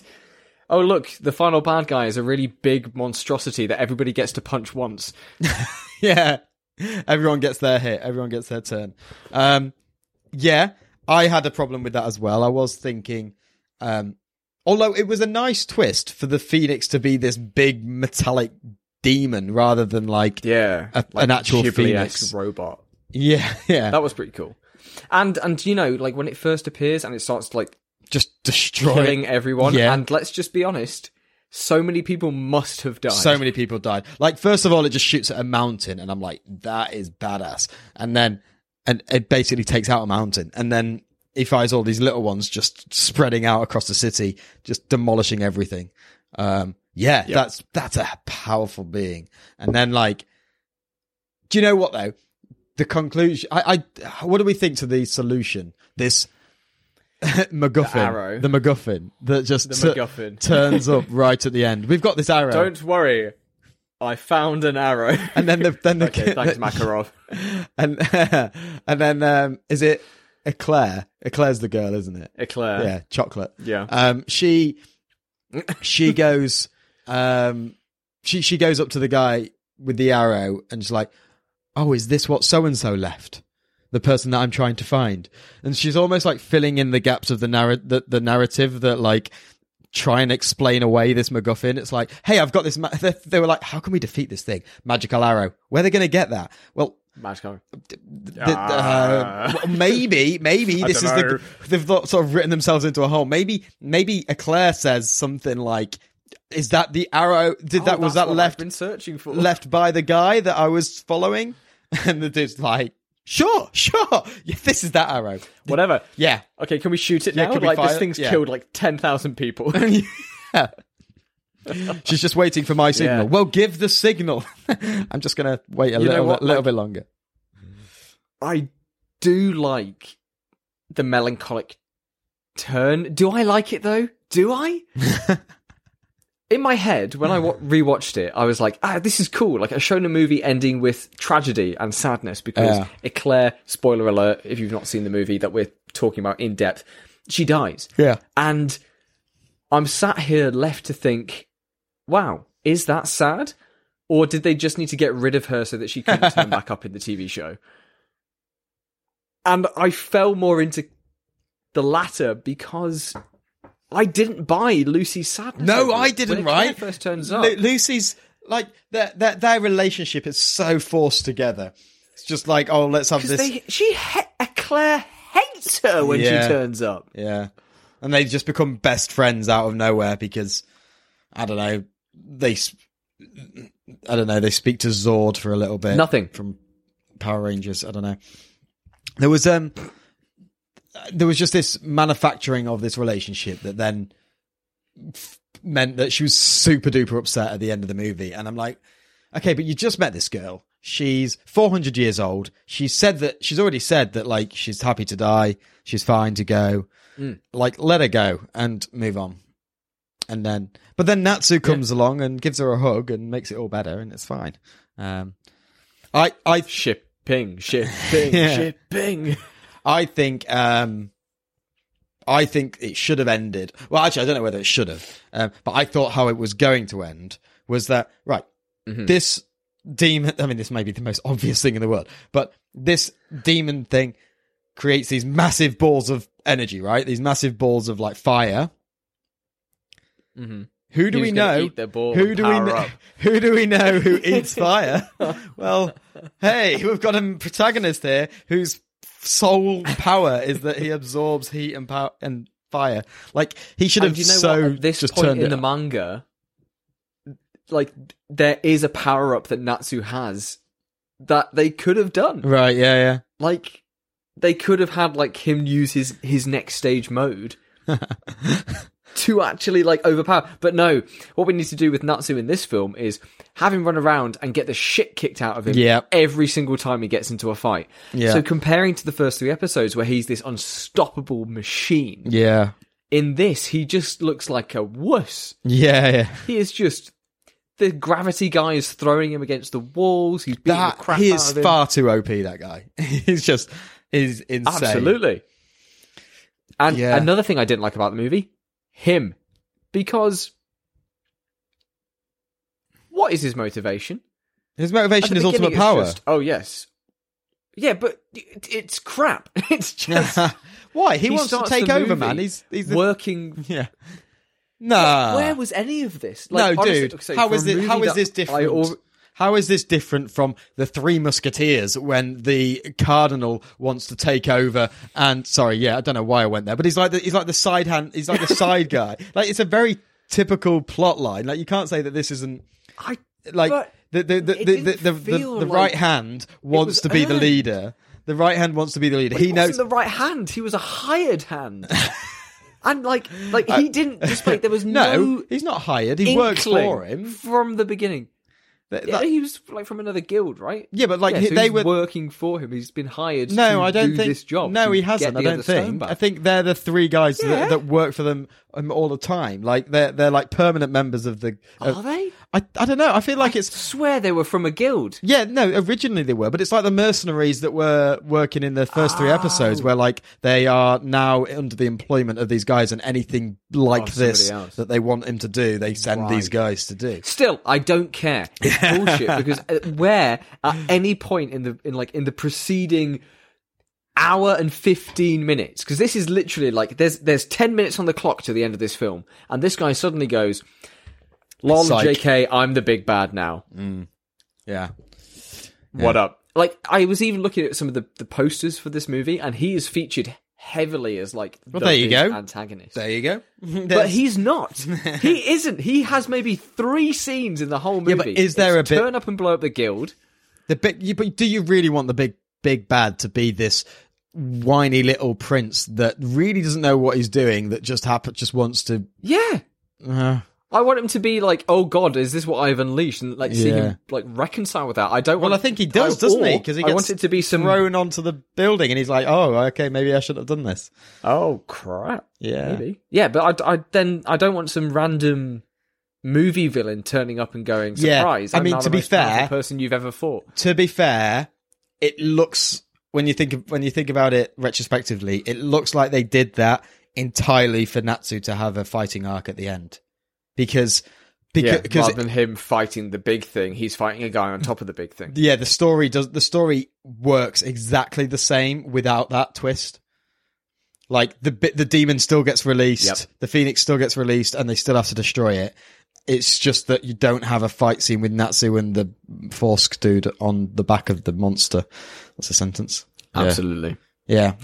Oh, look, the final bad guy is a really big monstrosity that everybody gets to punch once. yeah. Everyone gets their hit. Everyone gets their turn. Um, yeah, I had a problem with that as well. I was thinking, um, although it was a nice twist for the Phoenix to be this big metallic demon rather than like, Yeah. A- an actual Phoenix. robot. yeah, yeah, That was pretty cool. And, and you know, like when it first appears and it starts like just destroying. everyone, Yeah. and let's just be honest, so many people must have died. So many people died. Like, first of all, it just shoots at a mountain, and I'm like, that is badass. And then, and it basically takes out a mountain, and then he finds all these little ones just spreading out across the city, just demolishing everything. Um, yeah, that's that's a powerful being. And then like, do you know what though? The conclusion. I, I what do we think to the solution? This MacGuffin, The arrow. the MacGuffin that just The MacGuffin. turns up right at the end. We've got this arrow, Don't worry. I found an arrow. and then the then the okay, thanks, Makarov. and and then um, is it Eclair? Eclair's the girl, isn't it? Eclair. yeah, chocolate. Yeah. Um, she she goes um she she goes up to the guy with the arrow and she's like, "Oh, is this what so and so left?" The person that I'm trying to find, and she's almost like filling in the gaps of the narr- the, the narrative that like try and explain away this MacGuffin. It's like, hey, I've got this. Ma-. They, they were like, how can we defeat this thing? Magical arrow. Where are they going to get that? Well, Magical. th- uh, well, maybe, maybe this is the they've got- sort of written themselves into a hole. Maybe, maybe Eclair says something like, "Is that the arrow? Did that was Oh, that left I've been searching for. left by the guy that I was following?" And the dude's like, "Sure, sure, yeah, this is that arrow." Whatever. Yeah, Okay, can we shoot it Yeah, now? like fire this thing's Yeah. killed like ten thousand people. yeah. She's just waiting for my signal. Yeah. Well, give the signal. I'm just gonna wait a You little, bit, little like- bit longer. I do like the melancholic turn. Do I like it though? Do I? In my head, when I wa- rewatched it, I was like, "Ah, this is cool!" Like a shonen movie ending with tragedy and sadness because Yeah. Eclair, spoiler alert, if you've not seen the movie that we're talking about in depth, she dies. Yeah, And I'm sat here left to think, wow, is that sad? Or did they just need to get rid of her so that she couldn't turn back up in the TV show? And I fell more into the latter because I didn't buy Lucy's sadness. No, I didn't. Right? First turns up. Lu- Lucy's like their, their their relationship is so forced together. It's just like, oh, let's have this. they, she ha- Eclair hates her when Yeah. she turns up. Yeah, and they just become best friends out of nowhere because I don't know. They, I don't know. They speak to Zord for a little bit. Nothing. from Power Rangers. I don't know. There was um, there was just this manufacturing of this relationship that then f- meant that she was super duper upset at the end of the movie, and I'm like, okay, but you just met this girl. She's 400 years old. She said that she's already said that like she's happy to die. She's fine to go. Like let her go and move on. And then, but then Natsu comes along and gives her a hug and makes it all better, and it's fine. Um, I I Shipping, shipping, Yeah. shipping. I think um I think it should have ended. Well, actually, I don't know whether it should have, um, but I thought how it was going to end was that right. This demon. I mean, this may be the most obvious thing in the world, but this demon thing creates these massive balls of energy, right? These massive balls of like fire. Mm-hmm. Who do Who's we know? eat their ball who do we know? Who do we know who eats fire? well, hey, we've got a protagonist here whose sole power is that he absorbs heat and power and fire. Like he should have And you know so what? At this just point turned in the up. manga, like there is a power up that Natsu has that they could have done. Right? Yeah, yeah. Like they could have had like him use his his next stage mode. to actually like overpower. But no, what we need to do with Natsu in this film is have him run around and get the shit kicked out of him Yep. every single time he gets into a fight. Yeah. So comparing to the first three episodes where he's this unstoppable machine, yeah, in this he just looks like a wuss. yeah, yeah. He is just the gravity guy is throwing him against the walls. He's beating That the crap he out is of him. far too OP. That guy. He's just is insane. Absolutely. And Yeah. another thing I didn't like about the movie, him, because what is his motivation? His motivation is ultimate power. just, oh yes, yeah, but it's crap. It's just Why? He, wants to take over, man. He's he's the, working. yeah. Nah. Where was any of this? no, honestly, dude. okay, how for it? How is this different? al- how is this different from the Three Musketeers when the Cardinal wants to take over? And sorry, yeah, I don't know why I went there, but he's like the, he's like the side hand. He's like the side guy. Like it's a very typical plot line. Like you can't say that this isn't I like But the the the the, the, the, the, like right hand wants to be the leader. The right hand wants to be the leader. he He knows. wasn't the right hand. He was a hired hand. and like, like he didn't. Just like there was no, no, he's not hired. He works for him. from the beginning. Th- Yeah, he was like from another guild, right? Yeah, but like Yeah, he- so they he's were working for him. He's been hired. No, to I don't do think this job. No, he hasn't. I don't think. I think they're the three guys Yeah. that, that work for them all the time. Like they're they're like permanent members of the. Are they? I I don't know. I feel like it's Swear they were from a guild. yeah. No, originally they were, but it's like the mercenaries that were working in the first three episodes, Oh. where like they are now under the employment of these guys, and anything like Oh, this else. that they want him to do, they send these guys to do. Still, I don't care. It's bullshit because uh, where at any point in the in like in the preceding hour and 15 minutes because this is literally like there's there's 10 minutes on the clock to the end of this film and this guy suddenly goes lol Psych. jk i'm the big bad now mm. Yeah, what up like i was even looking at some of the, the posters for this movie and he is featured heavily as like Well, the there you go. antagonist there you go. but he's not. he isn't. He has maybe three scenes in the whole movie. but is there It's a bit- turn up and blow up the guild? The big, but do you really want the big, big bad to be this whiny little prince that really doesn't know what he's doing? That just happen, just wants to. Yeah. Uh, I want him to be like, oh god, is this what I've unleashed? And like see Yeah. him like reconcile with that. I don't well. I think he does, doesn't he? Because he I want it to be some. thrown onto the building, and he's like, "Oh, okay, maybe I should have done this." Oh crap. Yeah, Maybe. Yeah, but I, I then I don't want some random movie villain turning up and going, Yeah, surprise. I I'm mean, to the be fair- person you've ever fought. To be fair, it looks when you think of, when you think about it retrospectively, it looks like they did that entirely for Natsu to have a fighting arc at the end, because because Yeah, rather than him fighting the big thing, he's fighting a guy on top of the big thing. yeah, the story does the story works exactly the same without that twist. Like the bit, the demon still gets released, Yep. the phoenix still gets released, and they still have to destroy it. It's just that you don't have a fight scene with Natsu and the Forsk dude on the back of the monster. That's a sentence. Absolutely. Yeah.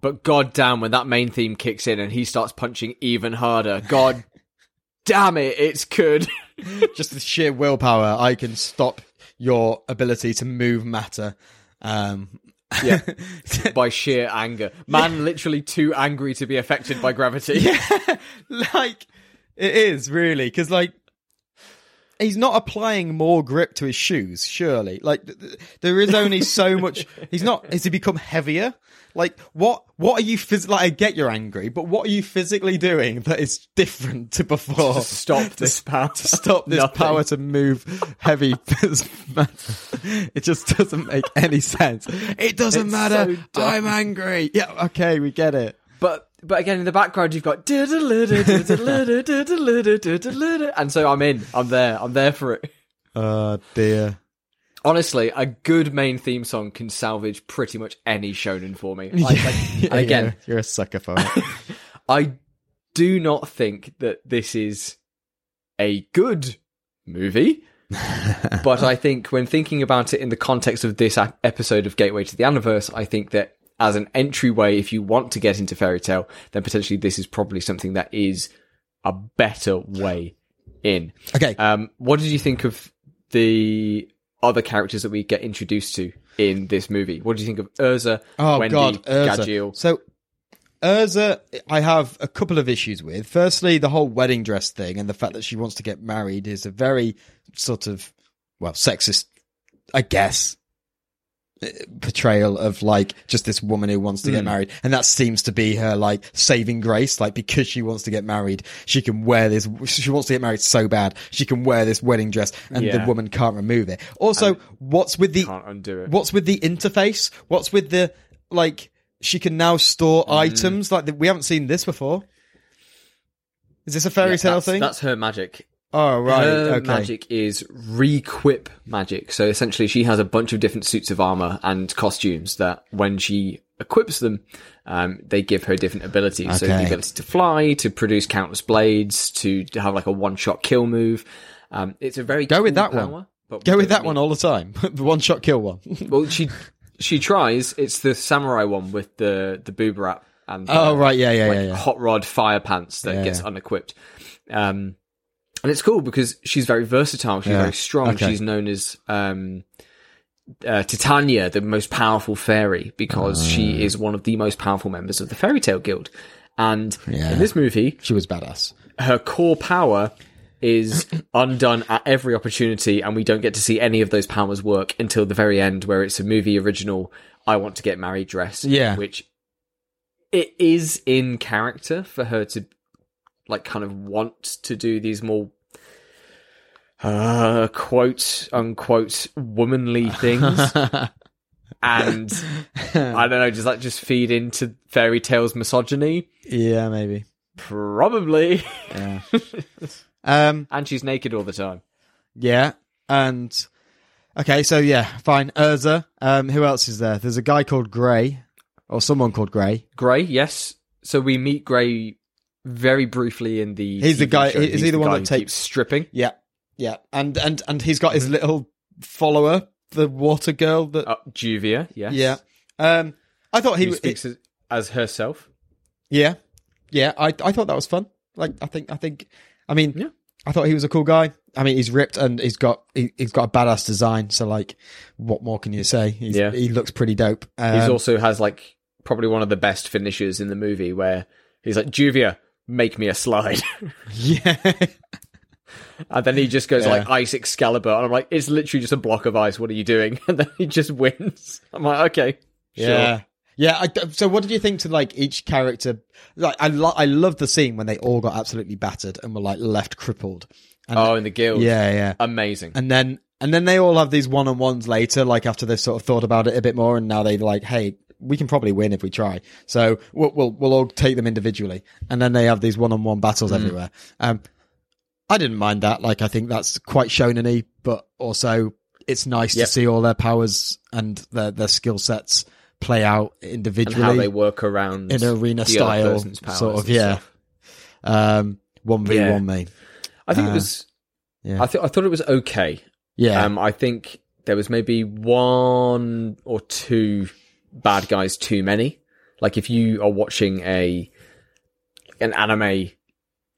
But god damn, when that main theme kicks in and he starts punching even harder, god damn it, it's good. Just the sheer willpower, I can stop your ability to move matter. Um, Yeah. by sheer anger. Man literally too angry to be affected by gravity. Yeah, like it is really because like he's not applying more grip to his shoes. Surely, like th- th- there is only so much. He's not. Has he become heavier? Like what? What are you phys- like? I get you're angry, but what are you physically doing that is different to before? To stop this power. to stop this Nothing. power to move heavy. It just doesn't make any sense. It doesn't It's matter. so. I'm angry. Yeah, okay, we get it. But but again in the background you've got and so I'm in. I'm there. I'm there for it. Oh dear. Honestly, a good main theme song can salvage pretty much any shonen for me. Like, like- again, you're, you're a sucker for it. I do not think that this is a good movie. but I think when thinking about it in the context of this episode of Gateway to the Aniverse, I think that as an entryway, if you want to get into fairy tail, then potentially this is probably something that is a better way in. okay. Um, what did you think of the other characters that we get introduced to in this movie? What do you think of Erza, oh Wendy, God, Erza. Gajeel? So Erza, I have a couple of issues with. Firstly, the whole wedding dress thing and the fact that she wants to get married is a very sort of well sexist, I guess. Portrayal of like just this woman who wants to Hmm. get married, and that seems to be her like saving grace. Like because she wants to get married, she can wear this. She wants to get married so bad, she can wear this wedding dress, and the woman can't remove it. Also, what's with the Can't undo it. What's with the interface? What's with the like? She can now store Mm. items like we haven't seen this before. Is this a fairy Yeah, tale that's, thing? That's her magic. Oh right, Her okay. magic is requip magic. So essentially, she has a bunch of different suits of armor and costumes that, when she equips them, um, they give her different abilities. So the ability to fly, to produce countless blades, to have like a one-shot kill move. Um, it's a very Go with cool that one. But Go with that one all the time. the one shot kill one. Well, she she tries. It's the samurai one with the the boob wrap and oh uh, right, yeah, yeah, like yeah, yeah. hot rod fire pants that Yeah, gets unequipped. Um, and it's cool because she's very versatile. She's Yeah, very strong. okay. She's known as um, uh, Titania the most powerful fairy because Ah. she is one of the most powerful members of the Fairy Tail Guild. And Yeah. in this movie, She was badass. her core power is undone at every opportunity, and we don't get to see any of those powers work until the very end, where it's a movie original. I want to get married dress. Yeah. which it is in character for her to like kind of want to do these more uh quote unquote womanly things and i don't know does that just feed into fairy tail's misogyny yeah, maybe. probably Yeah. um. and she's naked all the time Yeah. And okay, so yeah, fine. Erza. Um. Who else is there? There's a guy called Gray, or someone called Gray. Gray, yes. So we meet Gray very briefly in the. He's the guy- show. is he He's the one that takes- stripping? Yeah. Yeah. And and and he's got his little follower, the water girl. That Uh, Juvia, yes. yeah. Um. I thought he Who speaks as, as herself. Yeah, yeah. I I thought that was fun. Like I think I think I mean Yeah. I thought he was a cool guy. I mean he's ripped and he's got he, he's got a badass design. So like, what more can you say? He's, Yeah. he looks pretty dope. He Um, also has like probably one of the best finishes in the movie where he's like, Juvia, make me a slide. yeah, and then he just goes Yeah. like ice Excalibur. And I'm like, it's literally just a block of ice. What are you doing? And then he just wins. I'm like, okay. Sure. yeah, yeah. I, so what did you think to like each character? Like I lo- I love the scene when they all got absolutely battered and were like left crippled. And, Oh, in the guild. yeah, yeah. Amazing. and then and then they all have these one on ones later, like after they've sort of thought about it a bit more, and now they like, hey, we can probably win if we try. So we'll we'll, we'll all take them individually, and then they have these one on one battles everywhere. Um, I didn't mind that. Like, I think that's quite shonen-y, but also it's nice Yep. to see all their powers and their their skill sets play out and individually how they work around in arena style, sort of. Yeah, um, one v one me. I think Uh, it was. yeah. I th- I thought it was okay. Yeah, Um, I think there was maybe one or two bad guys too many. Like if you are watching a an anime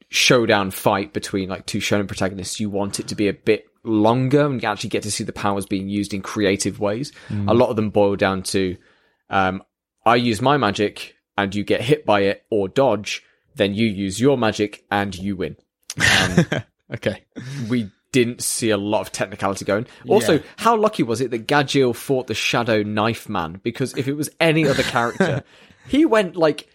showdown fight between like two shonen protagonists, you want it to be a bit longer and you actually get to see the powers being used in creative ways. Mm. A lot of them boil down to um, I use my magic and you get hit by it or dodge, then you use your magic and you win. Um, okay. we didn't see a lot of technicality going. Also, Yeah. how lucky was it that Gajeel fought the Shadow Knife Man? Because if it was any other character, he went like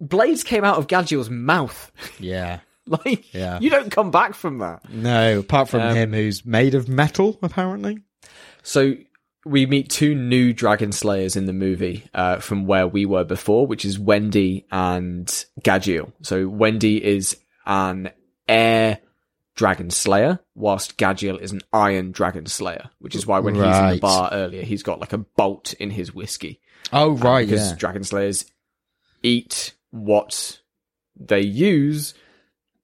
blades came out of Gajeel's mouth. Yeah. like Yeah. you don't come back from that. No, apart from Um, him, who's made of metal, apparently. So we meet two new Dragon Slayers in the movie uh, from where we were before, which is Wendy and Gajeel. So Wendy is an air dragon slayer, whilst Gajeel is an iron dragon slayer, which is why when he's in the bar earlier, he's got like a bolt in his whiskey. Oh, right, Because yeah. dragon slayers eat what they use.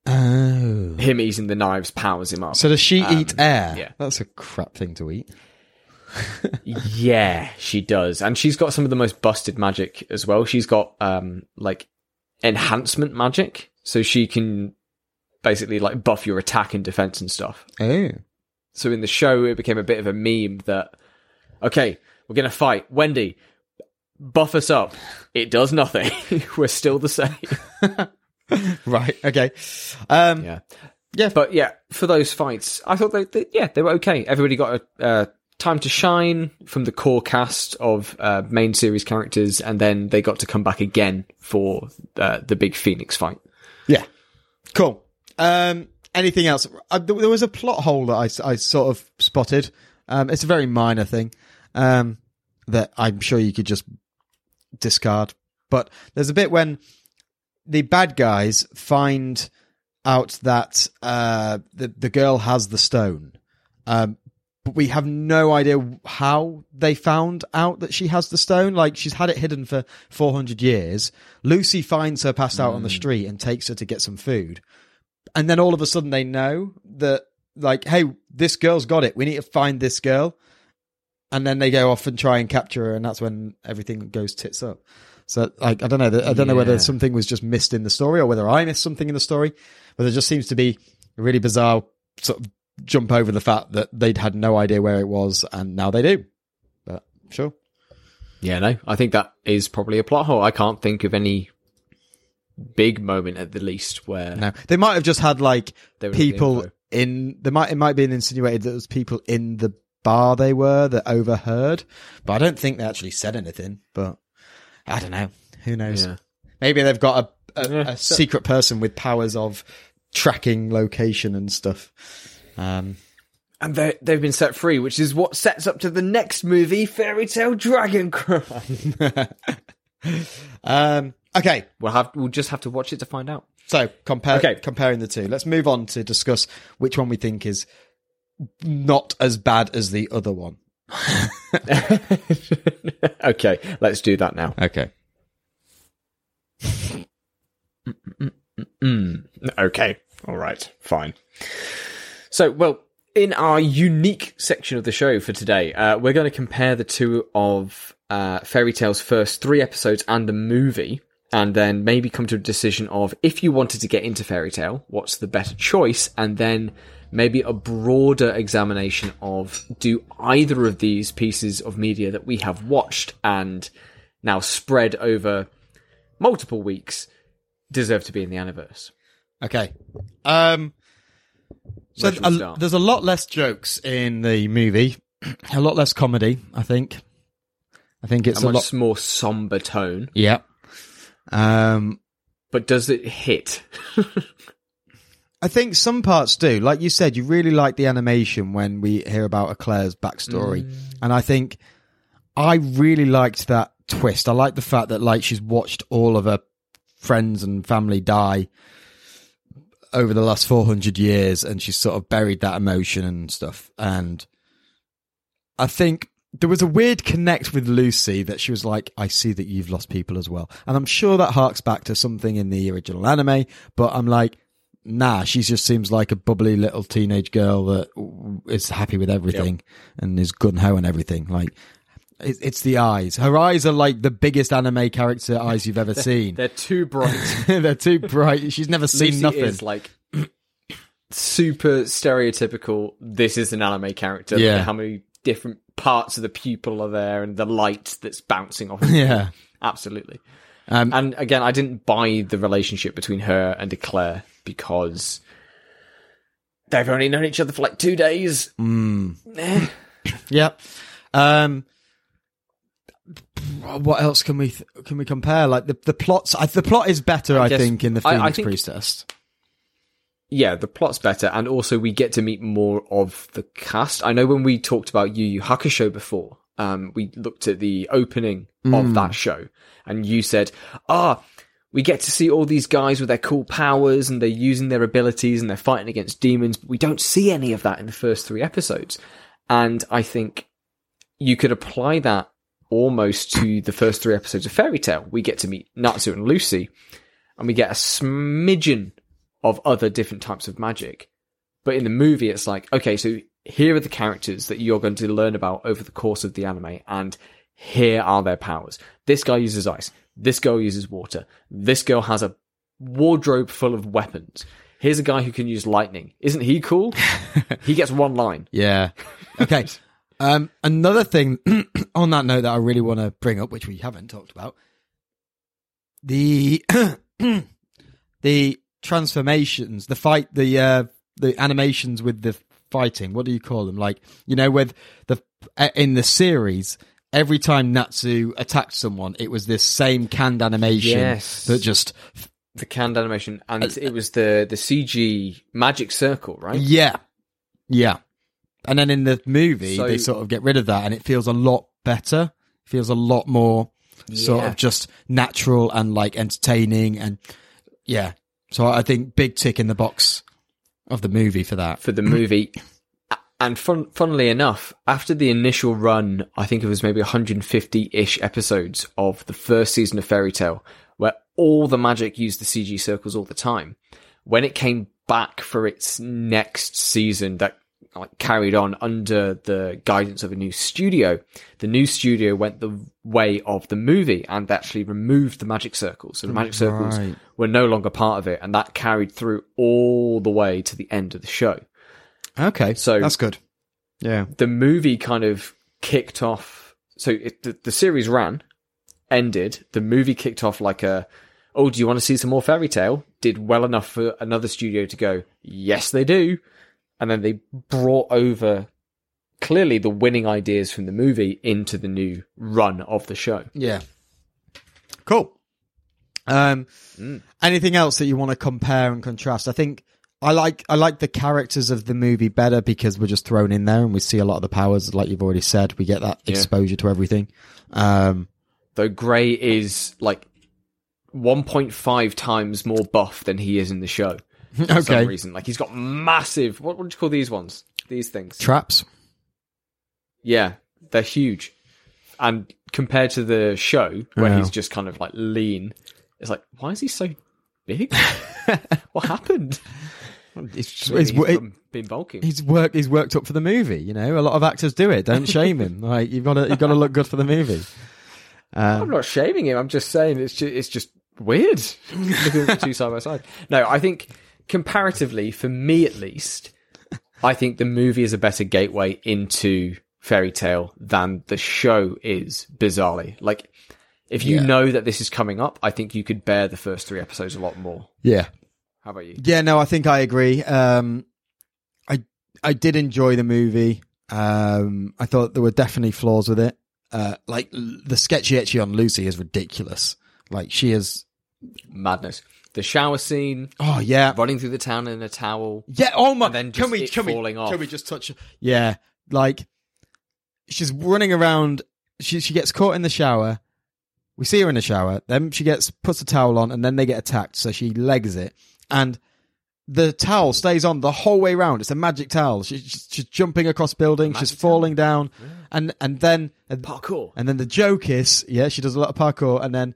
Oh. Him eating the knives powers him up. So does she Um, eat air? yeah. That's a crap thing to eat. Yeah, she does. And she's got some of the most busted magic as well. She's got um like enhancement magic. So she can basically like buff your attack and defense and stuff. Oh. So in the show it became a bit of a meme that okay, we're going to fight Wendy buff us up. It does nothing. we're still the same. Right, okay. Um, Yeah. Yeah. But yeah, for those fights, I thought they, they yeah, they were okay. Everybody got a uh, time to shine from the core cast of uh, main series characters, and then they got to come back again for uh, the big Phoenix fight. Yeah. Cool. Um, anything else? Uh, there there was a plot hole that I, I sort of spotted. Um, it's a very minor thing um, that I'm sure you could just discard. But there's a bit when the bad guys find out that uh, the the girl has the stone, um, but we have no idea how they found out that she has the stone. Like she's had it hidden for 400 years. Lucy finds her passed out on the street and takes her to get some food, and then all of a sudden they know that like, hey, this girl's got it. We need to find this girl. And then they go off and try and capture her, and that's when everything goes tits up. So, like, I don't know. I don't know whether something was just missed in the story or whether I missed something in the story. But there just seems to be a really bizarre sort of jump over the fact that they'd had no idea where it was, and now they do. But sure. Yeah, no, I think that is probably a plot hole. I can't think of any big moment at the least where No, they might have just had like They would the people in. There might it might be insinuated that there was people in the bar they were that overheard, but I don't think they actually said anything. But I don't know. Who knows? Yeah. Maybe they've got a, a, Yeah. a secret person with powers of tracking location and stuff. Um, and they they've been set free, which is what sets up to the next movie, Fairy Tail Dragon Cry. um, okay, we'll have we'll just have to watch it to find out. so compare Okay. comparing the two. Let's move on to discuss which one we think is not as bad as the other one. okay, let's do that now. Okay. Okay, all right, fine. So, well, in our unique section of the show for today, uh, we're going to compare the two of uh, Fairy Tail's first three episodes and the movie, and then maybe come to a decision of if you wanted to get into Fairy Tail, what's the better choice, and then maybe a broader examination of do either of these pieces of media that we have watched and now spread over multiple weeks deserve to be in the Aniverse. Okay. Um, so Where should we a- there's a lot less jokes in the movie, a lot less comedy. I think. I think it's a lot. more somber tone, Yeah. Um, but does it hit? I think some parts do. Like you said, you really like the animation when we hear about Eclair's backstory, Mm. and I think I really liked that twist. I like the fact that like she's watched all of her friends and family die over the last 400 years and she's sort of buried that emotion and stuff. And I think there was a weird connect with Lucy that she was like, I see that you've lost people as well. And I'm sure that harks back to something in the original anime, but I'm like, nah, she just seems like a bubbly little teenage girl that is happy with everything and is gun ho and everything. Like, it's the eyes. Her eyes are like the biggest anime character eyes you've ever seen. They're too bright. They're too bright. She's never seen Lucy nothing. is like super stereotypical. This is an anime character. Yeah. how many different parts of the pupil are there, and the light that's bouncing off. yeah. absolutely. Um, And again, I didn't buy the relationship between her and Eclair because they've only known each other for like two days. mm, yeah. Um, what else can we th- can we compare? Like the the plots. I, the plot is better, I, guess- think, in the I- I Phoenix think- Priestess. Yeah, the plot's better, and also we get to meet more of the cast. I know when we talked about Yu Yu Hakusho before, um, we looked at the opening of that show, and you said, "Ah, we get to see all these guys with their cool powers, and they're using their abilities, and they're fighting against demons." But we don't see any of that in the first three episodes, and I think you could apply that almost to the first three episodes of Fairy Tail. We get to meet Natsu and Lucy, and we get a smidgen of other different types of magic. But in the movie, it's like, okay, so here are the characters that you're going to learn about over the course of the anime, and here are their powers. This guy uses ice. This girl uses water. This girl has a wardrobe full of weapons. Here's a guy who can use lightning. Isn't he cool? he gets one line. Yeah. Okay. um, another thing on that note that I really want to bring up, which we haven't talked about, the the transformations, the fight, the uh, the animations with the fighting. What do you call them? Like you know, with the uh, in the series. Every time Natsu attacked someone, it was this same canned animation Yes. that just The canned animation, and it was the the CG magic circle, right? Yeah. Yeah. And then in the movie, So- they sort of get rid of that and it feels a lot better. It Feels a lot more sort of just natural and like entertaining and yeah. So I think big tick in the box of the movie for that. for the movie. And fun, funnily enough, after the initial run, I think it was maybe 150-ish episodes of the first season of Fairy Tail, where all the magic used the CG circles all the time. When it came back for its next season that like, carried on under the guidance of a new studio, the new studio went the way of the movie and actually removed the magic circles. So the magic circles Right. were no longer part of it, and that carried through all the way to the end of the show Okay. So- that's good. Yeah. the movie kind of kicked off so it, the, the series ran, ended, the movie kicked off like a, oh, do you want to see some more fairy tail? Did well enough for another studio to go, yes, they do. And then they brought over clearly the winning ideas from the movie into the new run of the show. Yeah. Cool. Um, Mm. anything else that you want to compare and contrast? I think I like I like the characters of the movie better because we're just thrown in there and we see a lot of the powers, like you've already said. We get that Yeah. exposure to everything. Um, Though Gray is like 1.5 times more buff than he is in the show. For okay. some reason. Like he's got massive, what would you call these ones? These things. Traps. Yeah, they're huge. And compared to the show, where he's just kind of like lean, it's like, why is he so big? what happened? It's, it's, he's it, been- bulking. he's worked. He's worked up for the movie. You know, a lot of actors do it. Don't shame him. Like you've got to you've got to look good for the movie. I'm Um, not shaming him. I'm just saying it's just, it's just weird looking at the two side by side. No, I think comparatively, for me at least, I think the movie is a better gateway into fairy tail than the show is. Bizarrely, like if you Yeah. know that this is coming up, I think you could bear the first three episodes a lot more. yeah. How about you? Yeah, no, I think I agree. Um, I I did enjoy the movie. Um, I thought there were definitely flaws with it. Uh, like the sketchy etchy on Lucy is ridiculous. Like she is. Madness. The shower scene, Oh yeah, running through the town in a towel. yeah. Oh my. And then can we can we off. can we just touch? Yeah, like she's running around. She she gets caught in the shower. We see her in the shower. Then she gets puts a towel on, and then they get attacked. So she legs it, and the towel stays on the whole way round. It's a magic towel. She, she's, she's jumping across buildings. She's falling down, and and then Parkour. and then the joke is, yeah, she does a lot of parkour, and then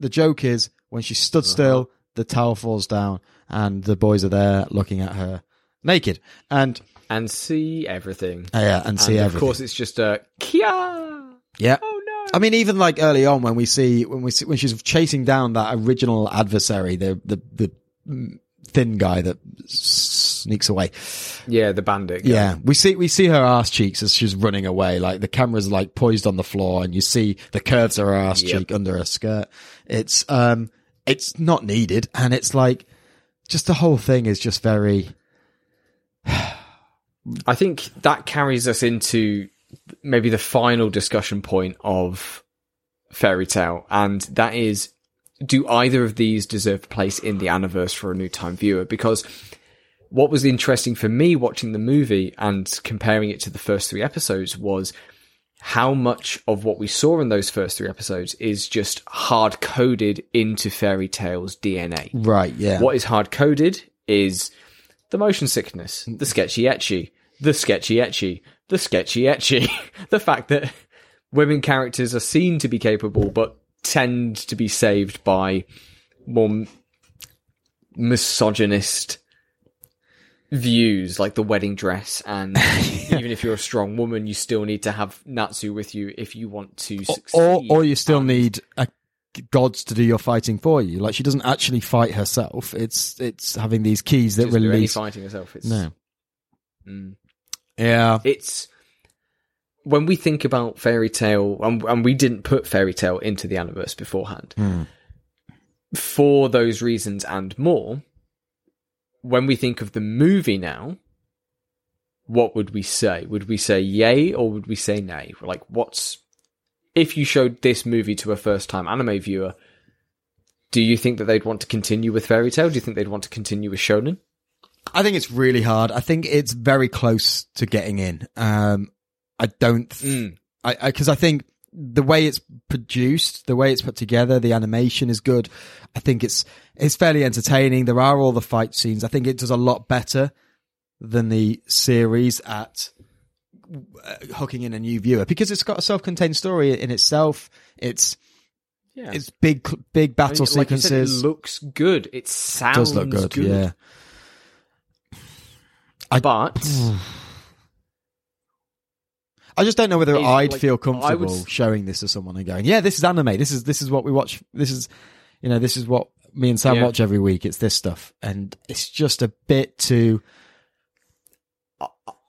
the joke is when she stood Uh-huh. still, the towel falls down, and the boys are there looking at her naked, and And see everything. uh, yeah, and see and everything. of course, it's just a Kia. yeah. Oh no. I mean, even like early on when we see when we see when she's chasing down that original adversary, the the the thin guy that sneaks away. Yeah, the bandit. guy. Yeah, we see we see her ass cheeks as she's running away. Like the camera's like poised on the floor, and you see the curves of her ass Yep. cheek under her skirt. It's um, it's not needed, and it's like just the whole thing is just very. I think that carries us into maybe the final discussion point of fairy tail, and that is do either of these deserve a place in the Aniverse for a new time viewer? Because what was interesting for me watching the movie and comparing it to the first three episodes was how much of what we saw in those first three episodes is just hard coded into fairy tail's DNA. Right. Yeah. What is hard coded is the motion sickness, the sketchy etchy, the sketchy etchy, the sketchy etchy, the fact that women characters are seen to be capable but tend to be saved by more misogynist views like the wedding dress and even if you're a strong woman you still need to have Natsu with you if you want to succeed. or or you still And- need a gods to do your fighting for you. Like she doesn't actually fight herself. It's it's having these keys that doesn't do any release. fighting herself. It's, No. Mm. Yeah. it's when we think about fairy tail and, and we didn't put fairy tail into the Aniverse beforehand Hmm. for those reasons and more when we think of the movie now what would we say would we say yay or would we say nay like what's if you showed this movie to a first time anime viewer do you think that they'd want to continue with fairy tail do you think they'd want to continue with shonen I think it's really hard. I think it's very close to getting in. Um, I don't, th- Mm. I, I, cause I think the way it's produced, the way it's put together, the animation is good. I think it's, it's fairly entertaining. There are all the fight scenes. I think it does a lot better than the series at uh, hooking in a new viewer because it's got a self-contained story in itself. It's, yeah it's big, big battle I mean, like you said, sequences. it looks good it sounds does look good, yeah. I- but I just don't know whether Is, I'd like, feel I would comfortable showing this to someone and going, "Yeah, this is anime. This is this is what we watch. This is, you know, this is what me and Sam Yeah. watch every week. It's this stuff." And it's just a bit too.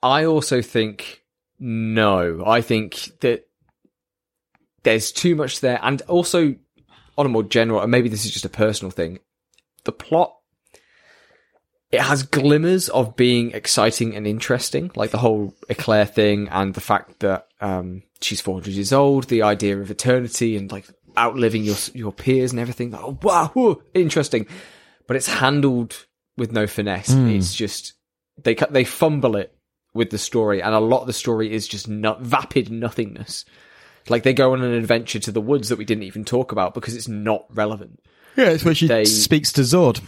I also think no. I think that there's too much there, and also on a more general, and maybe this is just a personal thing. The plot it has glimmers of being exciting and interesting, like the whole Eclair thing and the fact that um, she's 400 years old, the idea of eternity and like outliving your your peers and everything. Oh, wow, whew, interesting. But it's handled with no finesse. It's just they cut they fumble it with the story, and a lot of the story is just not, vapid nothingness. Like they go on an adventure to the woods that we didn't even talk about because it's not relevant. Yeah, it's where she They- speaks to Zord.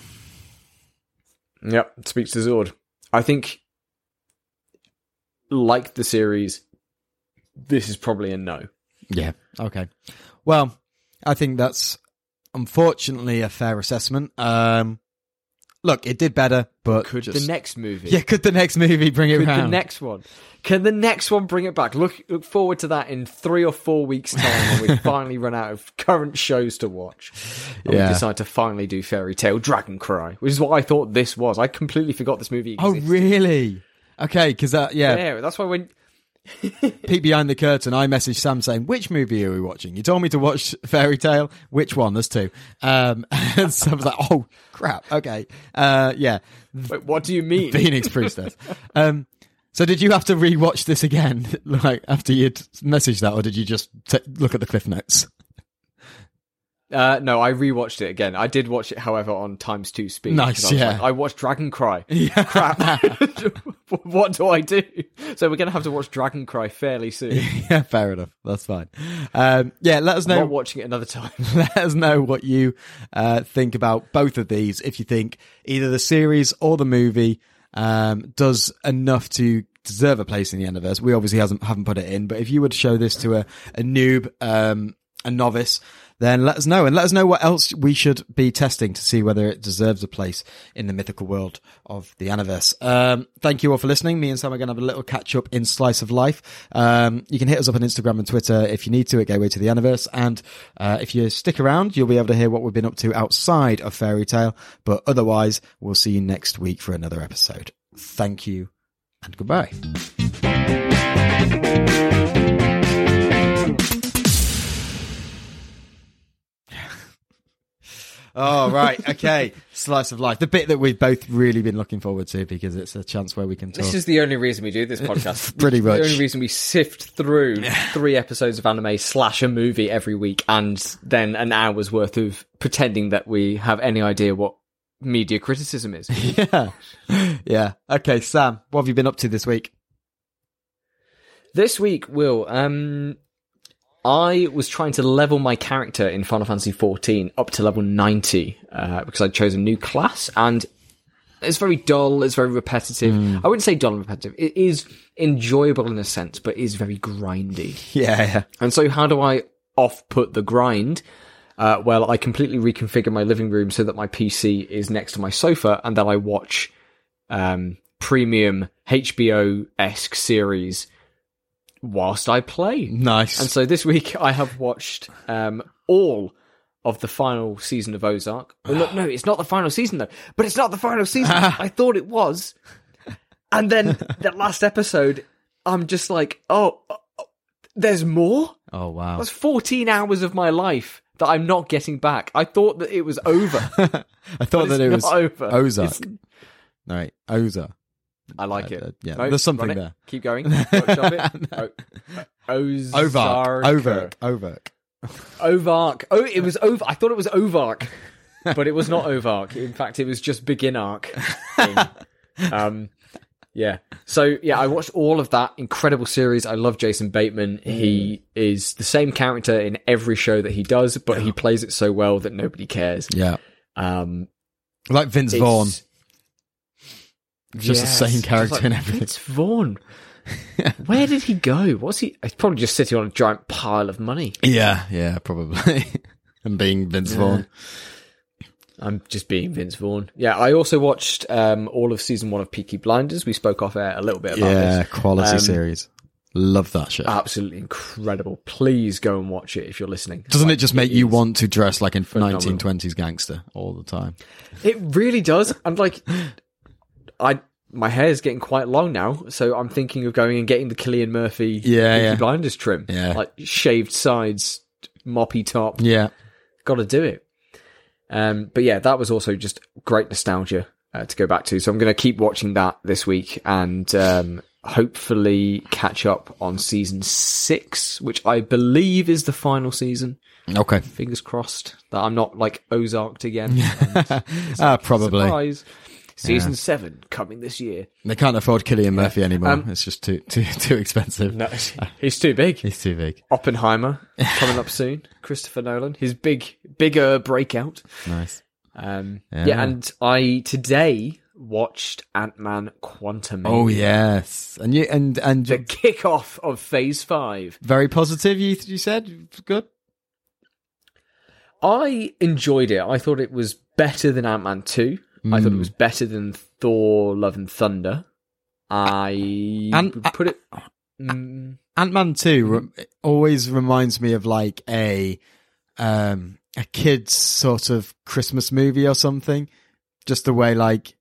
Yep, speaks to Zord. I think, like the series, this is probably a no. Yeah. Okay. Well, I think that's unfortunately a fair assessment. Um, look, it did better, but Could just- the next movie? yeah, could the next movie bring it Could round? the next one? Can the next one bring it back? Look, look forward to that in three or four weeks' time when we finally run out of current shows to watch. And Yeah. we decide to finally do Fairy Tail Dragon Cry, which is what I thought this was. I completely forgot this movie oh, really? Okay, because that yeah, Yeah, that's why when peek behind the curtain. I messaged Sam saying, "Which movie are we watching?" You told me to watch Fairy Tail. Which one? There's two. Um, and was like, "Oh crap." Okay. Uh, yeah, wait, what do you mean? Phoenix Priestess. Um, so did you have to rewatch this again, like after you'd messaged that, or did you just t- look at the cliff notes? Uh, no, I rewatched it again. I did watch it, however, on times two speed. Nice, I yeah. like, I watched Dragon Cry. Yeah. Crap. what do I do? So we're gonna have to watch Dragon Cry fairly soon. yeah, fair enough. That's fine. Um, yeah, let us I'm not know. watching it another time. let us know what you uh, think about both of these. If you think either the series or the movie um, does enough to deserve a place in the universe, we obviously hasn't haven't put it in. But if you were to show this to a, a noob, um, a novice, then let us know and let us know what else we should be testing to see whether it deserves a place in the mythical world of the Aniverse. Um, thank you all for listening. Me and Sam are going to have a little catch up in Slice of Life. Um, you can hit us up on Instagram and Twitter if you need to at Gateway to the Aniverse. And uh, if you stick around, you'll be able to hear what we've been up to outside of Fairy Tail. But otherwise, we'll see you next week for another episode. Thank you and goodbye. Oh right, okay. Slice of life, the bit that we've both really been looking forward to because it's a chance where we can talk. This is the only reason we do this podcast. Pretty much. The only reason we sift through three episodes of anime slash a movie every week, and then an hour's worth of pretending that we have any idea what media criticism is. yeah, yeah. Okay, Sam, what have you been up to this week? This week, Will, um, I was trying to level my character in Final Fantasy XIV up to level 90, uh, because I chose a new class and it's very dull, it's very repetitive. I wouldn't say dull and repetitive. It is enjoyable in a sense, but is very grindy. Yeah, yeah. And so how do I off put the grind? Uh, well, I completely reconfigure my living room so that my PC is next to my sofa and then I watch, um, premium HBO-esque series whilst I play. Nice. And so this week I have watched um, all of the final season of Ozark. Oh, look, no, it's not the final season though. But it's not the final season. I thought it was. And then that last episode, I'm just like, oh, oh, there's more. oh wow. That's 14 hours of my life that I'm not getting back. I thought that it was over. I thought that it was over. Ozark. It's- Right, Ozark. I like Uh, it. uh, yeah, No, there's something there. Keep going. Workshop it. O- Ovark. Ozark. Ovark. Oh, it was over. I thought it was Ovark, but it was not Ovark. In fact, it was just Begin Arc. um, yeah. So yeah, I watched all of that incredible series. I love Jason Bateman. He is the same character in every show that he does, but he plays it so well that nobody cares. Yeah. Um, Like Vince Vaughn. Just Yes. the same character like, and everything. Vince Vaughn. Where did he go? Was he? He's probably just sitting on a giant pile of money. Yeah, yeah, probably. and being Vince Vaughn. I'm just being Vince Vaughn. Yeah, I also watched um, all of season one of Peaky Blinders. We spoke off air a little bit about Yeah, this. quality Um, series. Love that shit. Absolutely incredible. Please go and watch it if you're listening. Doesn't Like, it just make you want to dress like a phenomenal. 1920s gangster all the time? It really does. I'm like, I my hair is getting quite long now, so I'm thinking of going and getting the Cillian Murphy Yeah, Peaky yeah. Blinders trim. Yeah. like shaved sides, moppy top. Yeah. Got to do it. Um, but yeah, that was also just great nostalgia uh, to go back to. So I'm going to keep watching that this week and um, hopefully catch up on season six, which I believe is the final season. Okay. Fingers crossed that I'm not like Ozarked again. Ah, probably. Surprise. Season seven coming this year. They can't afford Cillian Murphy anymore. Um, it's just too too too expensive. No, he's too big. He's too big. Oppenheimer coming up soon. Christopher Nolan, his big, bigger breakout. Nice. Um, Yeah. yeah. and I today watched Ant Man Quantum. Oh yes, and you and and the kickoff of Phase Five. very positive. You you said good. I enjoyed it. I thought it was better than Ant Man Two. I thought it was better than Thor: Love and Thunder. I And- would put it. Mm, Ant Man two re- always reminds me of like a um a kid's sort of Christmas movie or something. Just the way like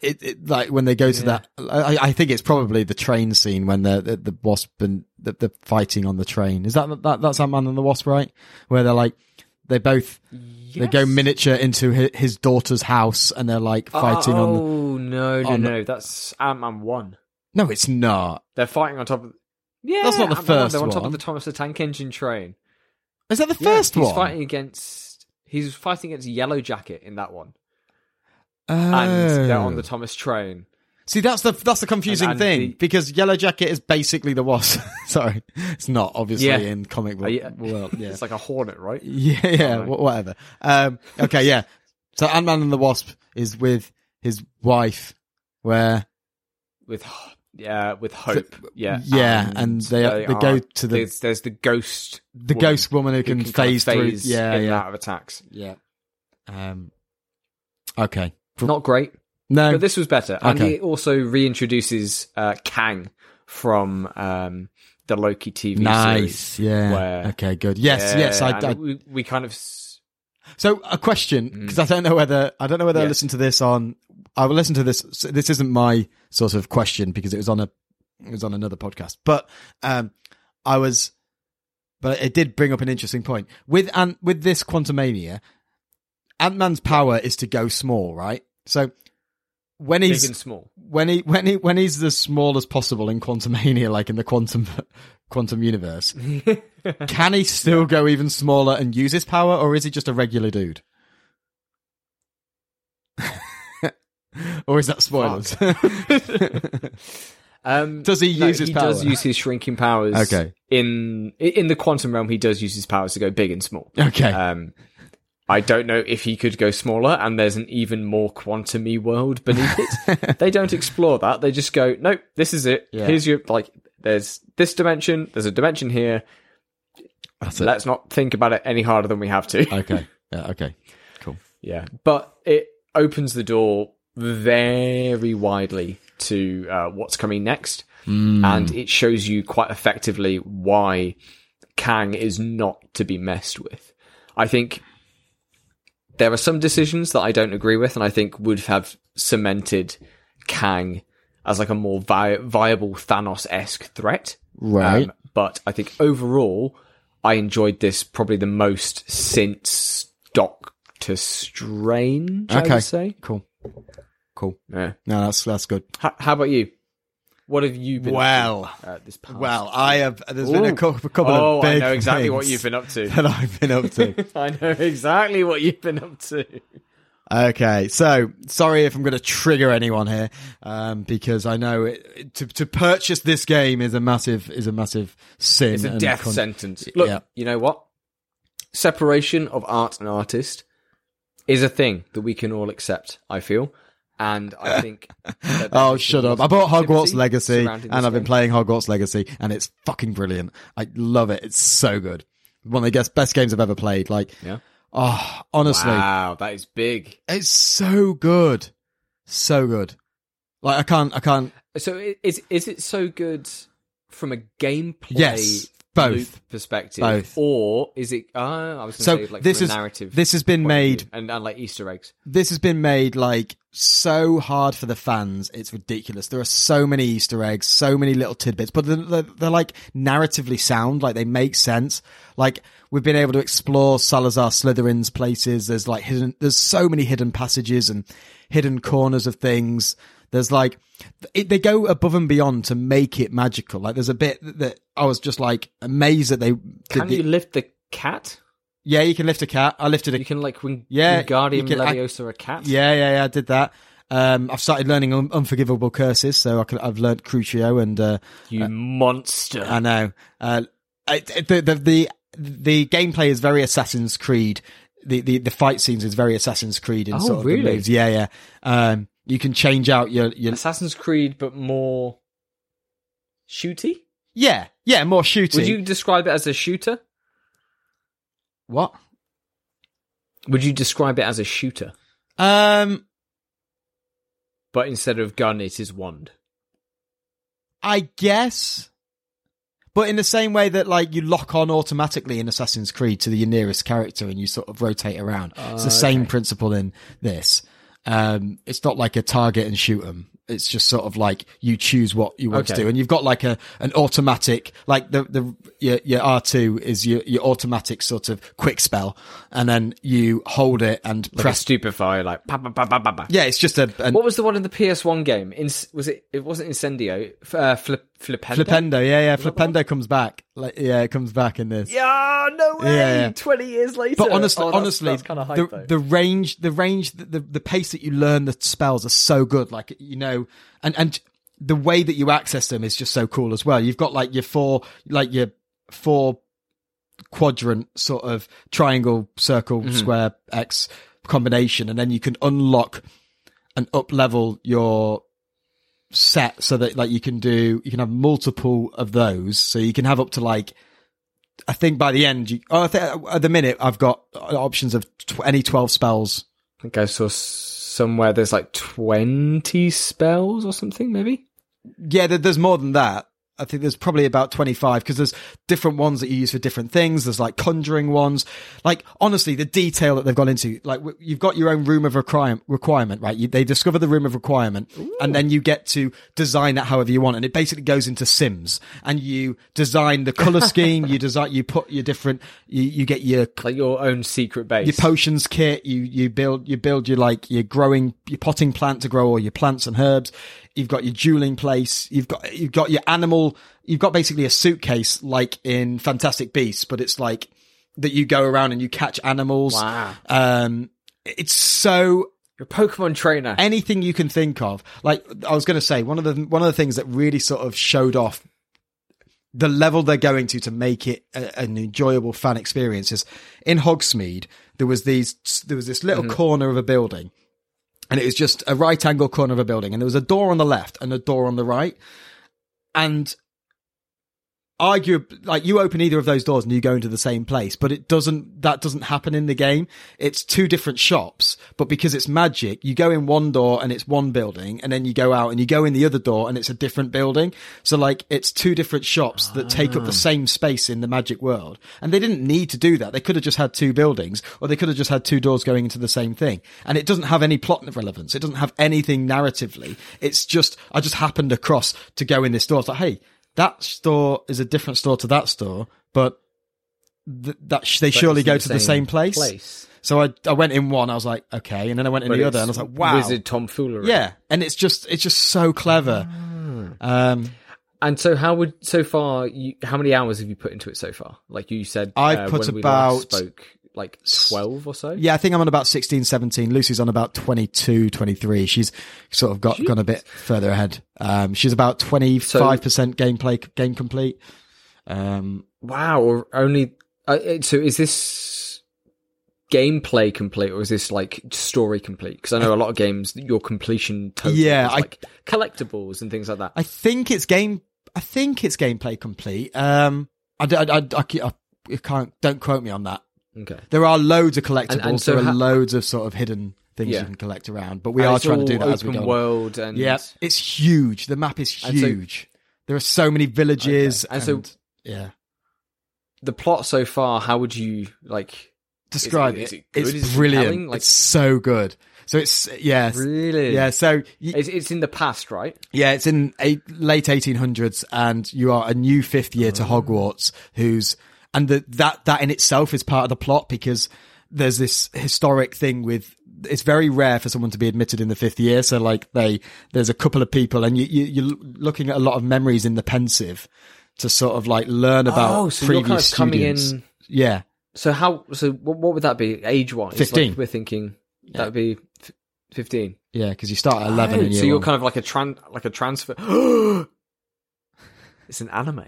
it, it like when they go to Yeah. that. I, I think it's probably the train scene when the the, the wasp and the, the fighting on the train. Is that that that's Ant Man and the Wasp, right? Where they're like they both they go miniature into his, his daughter's house and they're like ah, fighting oh, on. The, Oh no, no, on the- no! That's Ant Man One. no, it's not. They're fighting on top of. Yeah, That's not the Ant-Man one, first They're on top one. of the Thomas the Tank Engine train. Is that the Yeah, first he's one? He's fighting against. He's fighting against Yellow Jacket in that one, Oh. and they're on the Thomas train. See, that's the that's the confusing And- and thing the- because Yellow Jacket is basically the Wasp. Sorry, it's not obviously Yeah. in comic book Uh, yeah. world. Yeah, It's like a hornet, right? yeah, yeah, whatever. Um, okay, yeah. So Ant Man and the Wasp is with his wife, where With yeah, with hope. Yeah, yeah, and they- they are- go to the- There's, there's the ghost. the woman ghost woman who who can, kind of phase through. Yeah, and yeah, out of attacks. yeah. Um, okay. Not great, No, but this was better, and Okay. it also reintroduces uh, Kang from um, the Loki TV nice. series. Yeah. where- okay. Good. Yes. yes. I, I we, we kind of s- So a question, Mm. because I don't know whether I don't know whether I Yes. listened to this on. I will listen to this. This isn't my sort of question because it was on a it was on another podcast. But um, I was, but it did bring up an interesting point with and with this Quantumania. Ant Man's power is to go small, right? So when big he's and small. when he when he when he's as small as possible in Quantumania, like in the quantum quantum universe, can he still go even smaller and use his power, or is he just a regular dude? or is that spoilers? Um, Does he no, use his he power? does use his shrinking powers. Okay. In in the quantum realm, he does use his powers to go big and small. okay. Um, I don't know if he could go smaller, and there's an even more quantumy world beneath it. they don't explore that. They just go, nope, this is it. Yeah. Here's your like. There's this dimension. There's a dimension here. That's it. Let's not think about it any harder than we have to. okay. Yeah, okay. Cool. Yeah, but it opens the door very widely to uh, what's coming next, and it shows you quite effectively why Kang is not to be messed with. I think there are some decisions that I don't agree with, and I think would have cemented Kang as like a more vi- viable Thanos esque threat. Right. Um, but I think overall, I enjoyed this probably the most since Doctor Strange. I Okay. would say. Cool. Cool. Yeah. No, that's that's good. H- how about you? What have you been? up Well, to, uh, this past well, I have. There's been a Ooh. couple, a couple oh, of big. I know exactly what you've been up to. that I've been up to. I know exactly what you've been up to. Okay, so sorry if I'm going to trigger anyone here, um, because I know it, to to purchase this game is a massive is a massive sin. It's a death con- sentence. Look, Yeah. you know what? Separation of art and artist is a thing that we can all accept. I feel, and I think. Oh, shut up! I bought Hogwarts Legacy, and I've been playing Hogwarts Legacy, and it's fucking brilliant. I love it. It's so good. One of the best best games I've ever played. Like, Yeah. oh, honestly, Wow, that is big. it's so good, so good. Like, I can't, I can't. So is is it so good from a gameplay Yes. Both. perspective, Both. or is it? Uh, I was So going to say like this is- narrative. this has been made- and, and like Easter eggs. this has been made like so hard for the fans. It's ridiculous. There are so many Easter eggs, so many little tidbits, but they're, they're, they're like narratively sound. Like they make sense. Like we've been able to explore Salazar Slytherin's places. There's like hidden, there's so many hidden passages and hidden corners of things. There's like, it, they go above and beyond to make it magical. Like there's a bit that I was just like amazed that they Can the- you lift the cat? yeah, you can lift a cat. I lifted a You can like wing, Yeah, Wingardium you can act- Leviosa a cat. Yeah, yeah, yeah. I did that. Um, I've started learning un- unforgivable curses, so I can, I've learned Crucio, and uh, you monster. I know uh, I, the, the the the gameplay is very Assassin's Creed. The, the the fight scenes is very Assassin's Creed in Oh, sort of really? moves. Yeah, yeah. Um, you can change out your your Assassin's Creed, but more shooty. yeah yeah more shooting. Would you describe it as a shooter? what? Would you describe it as a shooter? Um, But instead of gun, it is wand. I guess. But in the same way that like you lock on automatically in Assassin's Creed to the nearest character and you sort of rotate around. it's the same principle in this. Um, it's not like a target and shoot 'em. It's just sort of like you choose what you want to do, and you've got like a an automatic, like the the your, your R two is your your automatic sort of quick spell, and then you hold it and Like press. stupefy, like pa, pa, pa. yeah, it's just a an What was the one in the PS1 game? In, was it? It wasn't Incendio. Uh, flip, Flipendo. Flipendo. Yeah, yeah, that? Flipendo comes back. Like yeah, it comes back in this. Yeah, no way. Yeah, yeah. Twenty years later. But honestly, Oh, that's- honestly, that's kind of hype. the though. the range, the range, the, the the pace that you learn the spells are so good. Like you know, and and the way that you access them is just so cool as well. You've got like your four, like your four quadrant sort of triangle, circle, Mm-hmm. square, X combination, and then you can unlock and up level your set so that like you can do you can have multiple of those so you can have up to like I think by the end, you, oh, I think at the minute I've got options of tw- any 12 spells. I think I saw somewhere there's like twenty spells or something, maybe. Yeah, there's more than that. I think there's probably about 25 because there's different ones that you use for different things. There's like conjuring ones. Like, honestly, the detail that they've gone into, like, w- you've got your own room of requirement, requirement right? You, they discover the room of requirement and then you get to design that however you want. And it basically goes into Sims and you design the color scheme. You design, you put your different, you, you get your Like your own secret base. your potions kit. You you build you build your like your growing your potting plant to grow all your plants and herbs. You've got your dueling place. You've got you've got your animal. You've got basically a suitcase like in Fantastic Beasts, but it's like that you go around and you catch animals. Wow. Um, it's so Your Pokemon trainer. anything you can think of. Like I was going to say, one of the one of the things that really sort of showed off the level they're going to to make it a, an enjoyable fan experience is in Hogsmeade. There was these there was this little corner of a building, and it was just a right angle corner of a building, and there was a door on the left and a door on the right, and argue like you open either of those doors and you go into the same place but it doesn't that doesn't happen in the game. It's two different shops but because it's magic you go in one door and it's one building and then you go out and you go in the other door and it's a different building. So like it's two different shops that take up the ah. same space in the magic world. And they didn't need to do that. They could have just had two buildings or they could have just had two doors going into the same thing. And it doesn't have any plot relevance. It doesn't have anything narratively. It's just i just happened across to go in this door. It's like hey that store is a different store to that store, but th- that sh- they surely go the to the same place. place. So I I went in one, I was like, okay, and then I went in But the other, and I was like, wow, Wizard tomfoolery. yeah, and it's just it's just so clever. Um, And so, how would so far? You, how many hours have you put into it so far? Like you said, I've uh, put when we last about- spoke like twelve or so. yeah, I think I'm on about 16, 17. Lucy's on about 22, 23. She's sort of got gone a bit further ahead. Um, she's about 25 percent gameplay game complete. Um, Wow. Or only. Uh, so is this gameplay complete, or is this like story complete? Because I know a lot of games, your completion total Yeah, is I- like collectibles and things like that. I think it's game. I think it's gameplay complete. Um, I, d- I, I, I, I- I can't. Don't quote me on that. Okay. There are loads of collectibles. And- and so there are ha- loads of sort of hidden things Yeah. you can collect around. But we And are trying to do that as we go. world and Yeah, it's huge. The map is And so- huge. there are so many villages, Okay. And so- yeah. the plot so far. How would you like? Describe is it. it good? It's Is brilliant. compelling? Like- it's so good. So it's yeah, Really? yeah. So y- It's, it's in the past, right? Yeah, it's in a, late 1800s, and you are a new fifth year to Oh. Hogwarts, who's and the, that that in itself is part of the plot because there's this historic thing with. It's very rare for someone to be admitted in the fifth year, so like they there's a couple of people, and you, you you're looking at a lot of memories in the Pensieve to sort of like learn about Oh, so you're previous kind of coming students. in. Yeah, So how? So what, what would that be age wise? 15. we're thinking that would be fifteen. yeah, because you start at eleven. Oh, in year so you're one. kind of like a tran like a transfer. it's an anime.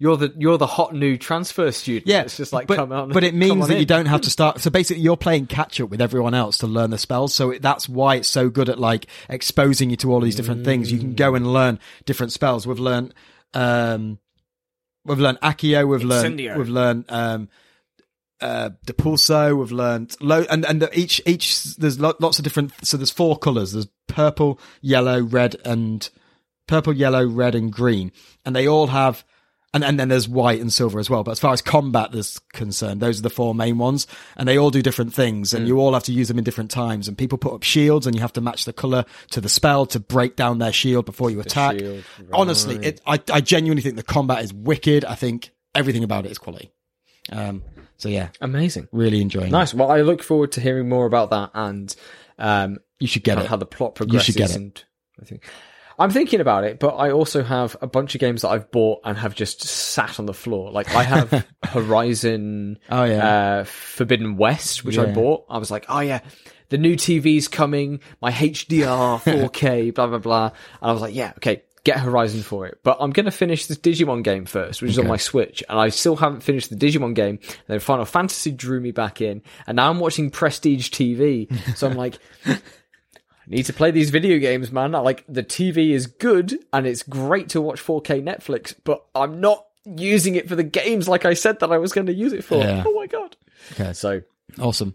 You're the you're the hot new transfer student. Yeah, it's just like but, come on. but it means on that you don't have to start. So basically, you're playing catch up with everyone else to learn the spells. So it, that's why it's so good at like exposing you to all these different things. You can go and learn different spells. We've learned, um, we've learned Accio. We've learned, Incendio. we've learned, um, uh, Depulso. We've learned lo- and and each each there's lo- lots of different. So there's four colors. There's purple, yellow, red, and purple, yellow, red, and green, and they all have. And, and then there's white and silver as well. But as far as combat is concerned, those are the four main ones. And they all do different things and you all have to use them in different times. And people put up shields and you have to match the color to the spell to break down their shield before you attack. shield, Honestly, it, I, I genuinely think the combat is wicked. I think everything about it is quality. Um, so yeah, amazing. really enjoying it. Nice. Well, I look forward to hearing more about that and um, You should get it. how the plot progresses. You should get it. And I think I'm thinking about it, but I also have a bunch of games that I've bought and have just sat on the floor. Like I have Horizon, Oh, yeah. uh, Forbidden West, which I bought. I was like, oh yeah, the new TV's coming, my HDR 4K, blah blah blah. And I was like, yeah, okay. Get Horizon for it, but I'm gonna finish this Digimon game first, which is on my Switch, and I still haven't finished the Digimon game. And then Final Fantasy drew me back in, and now I'm watching Prestige TV. So I'm like, need to play these video games, man. Like the TV is good and it's great to watch 4K Netflix, but I'm not using it for the games like I said that I was going to use it for. Yeah. Oh my god! Okay. So Awesome.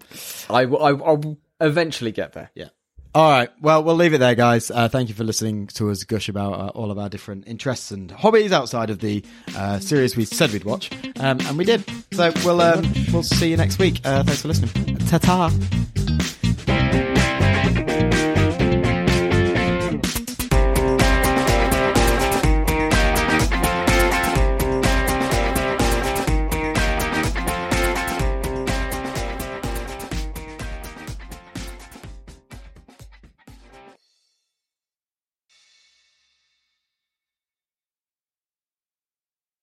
I I, I'll eventually get there. Yeah. All right. Well, we'll leave it there, guys. Uh, thank you for listening to us gush about uh, all of our different interests and hobbies outside of the uh, series we said we'd watch, um, and we did. So we'll um, we'll see you next week. Uh, thanks for listening. Ta ta.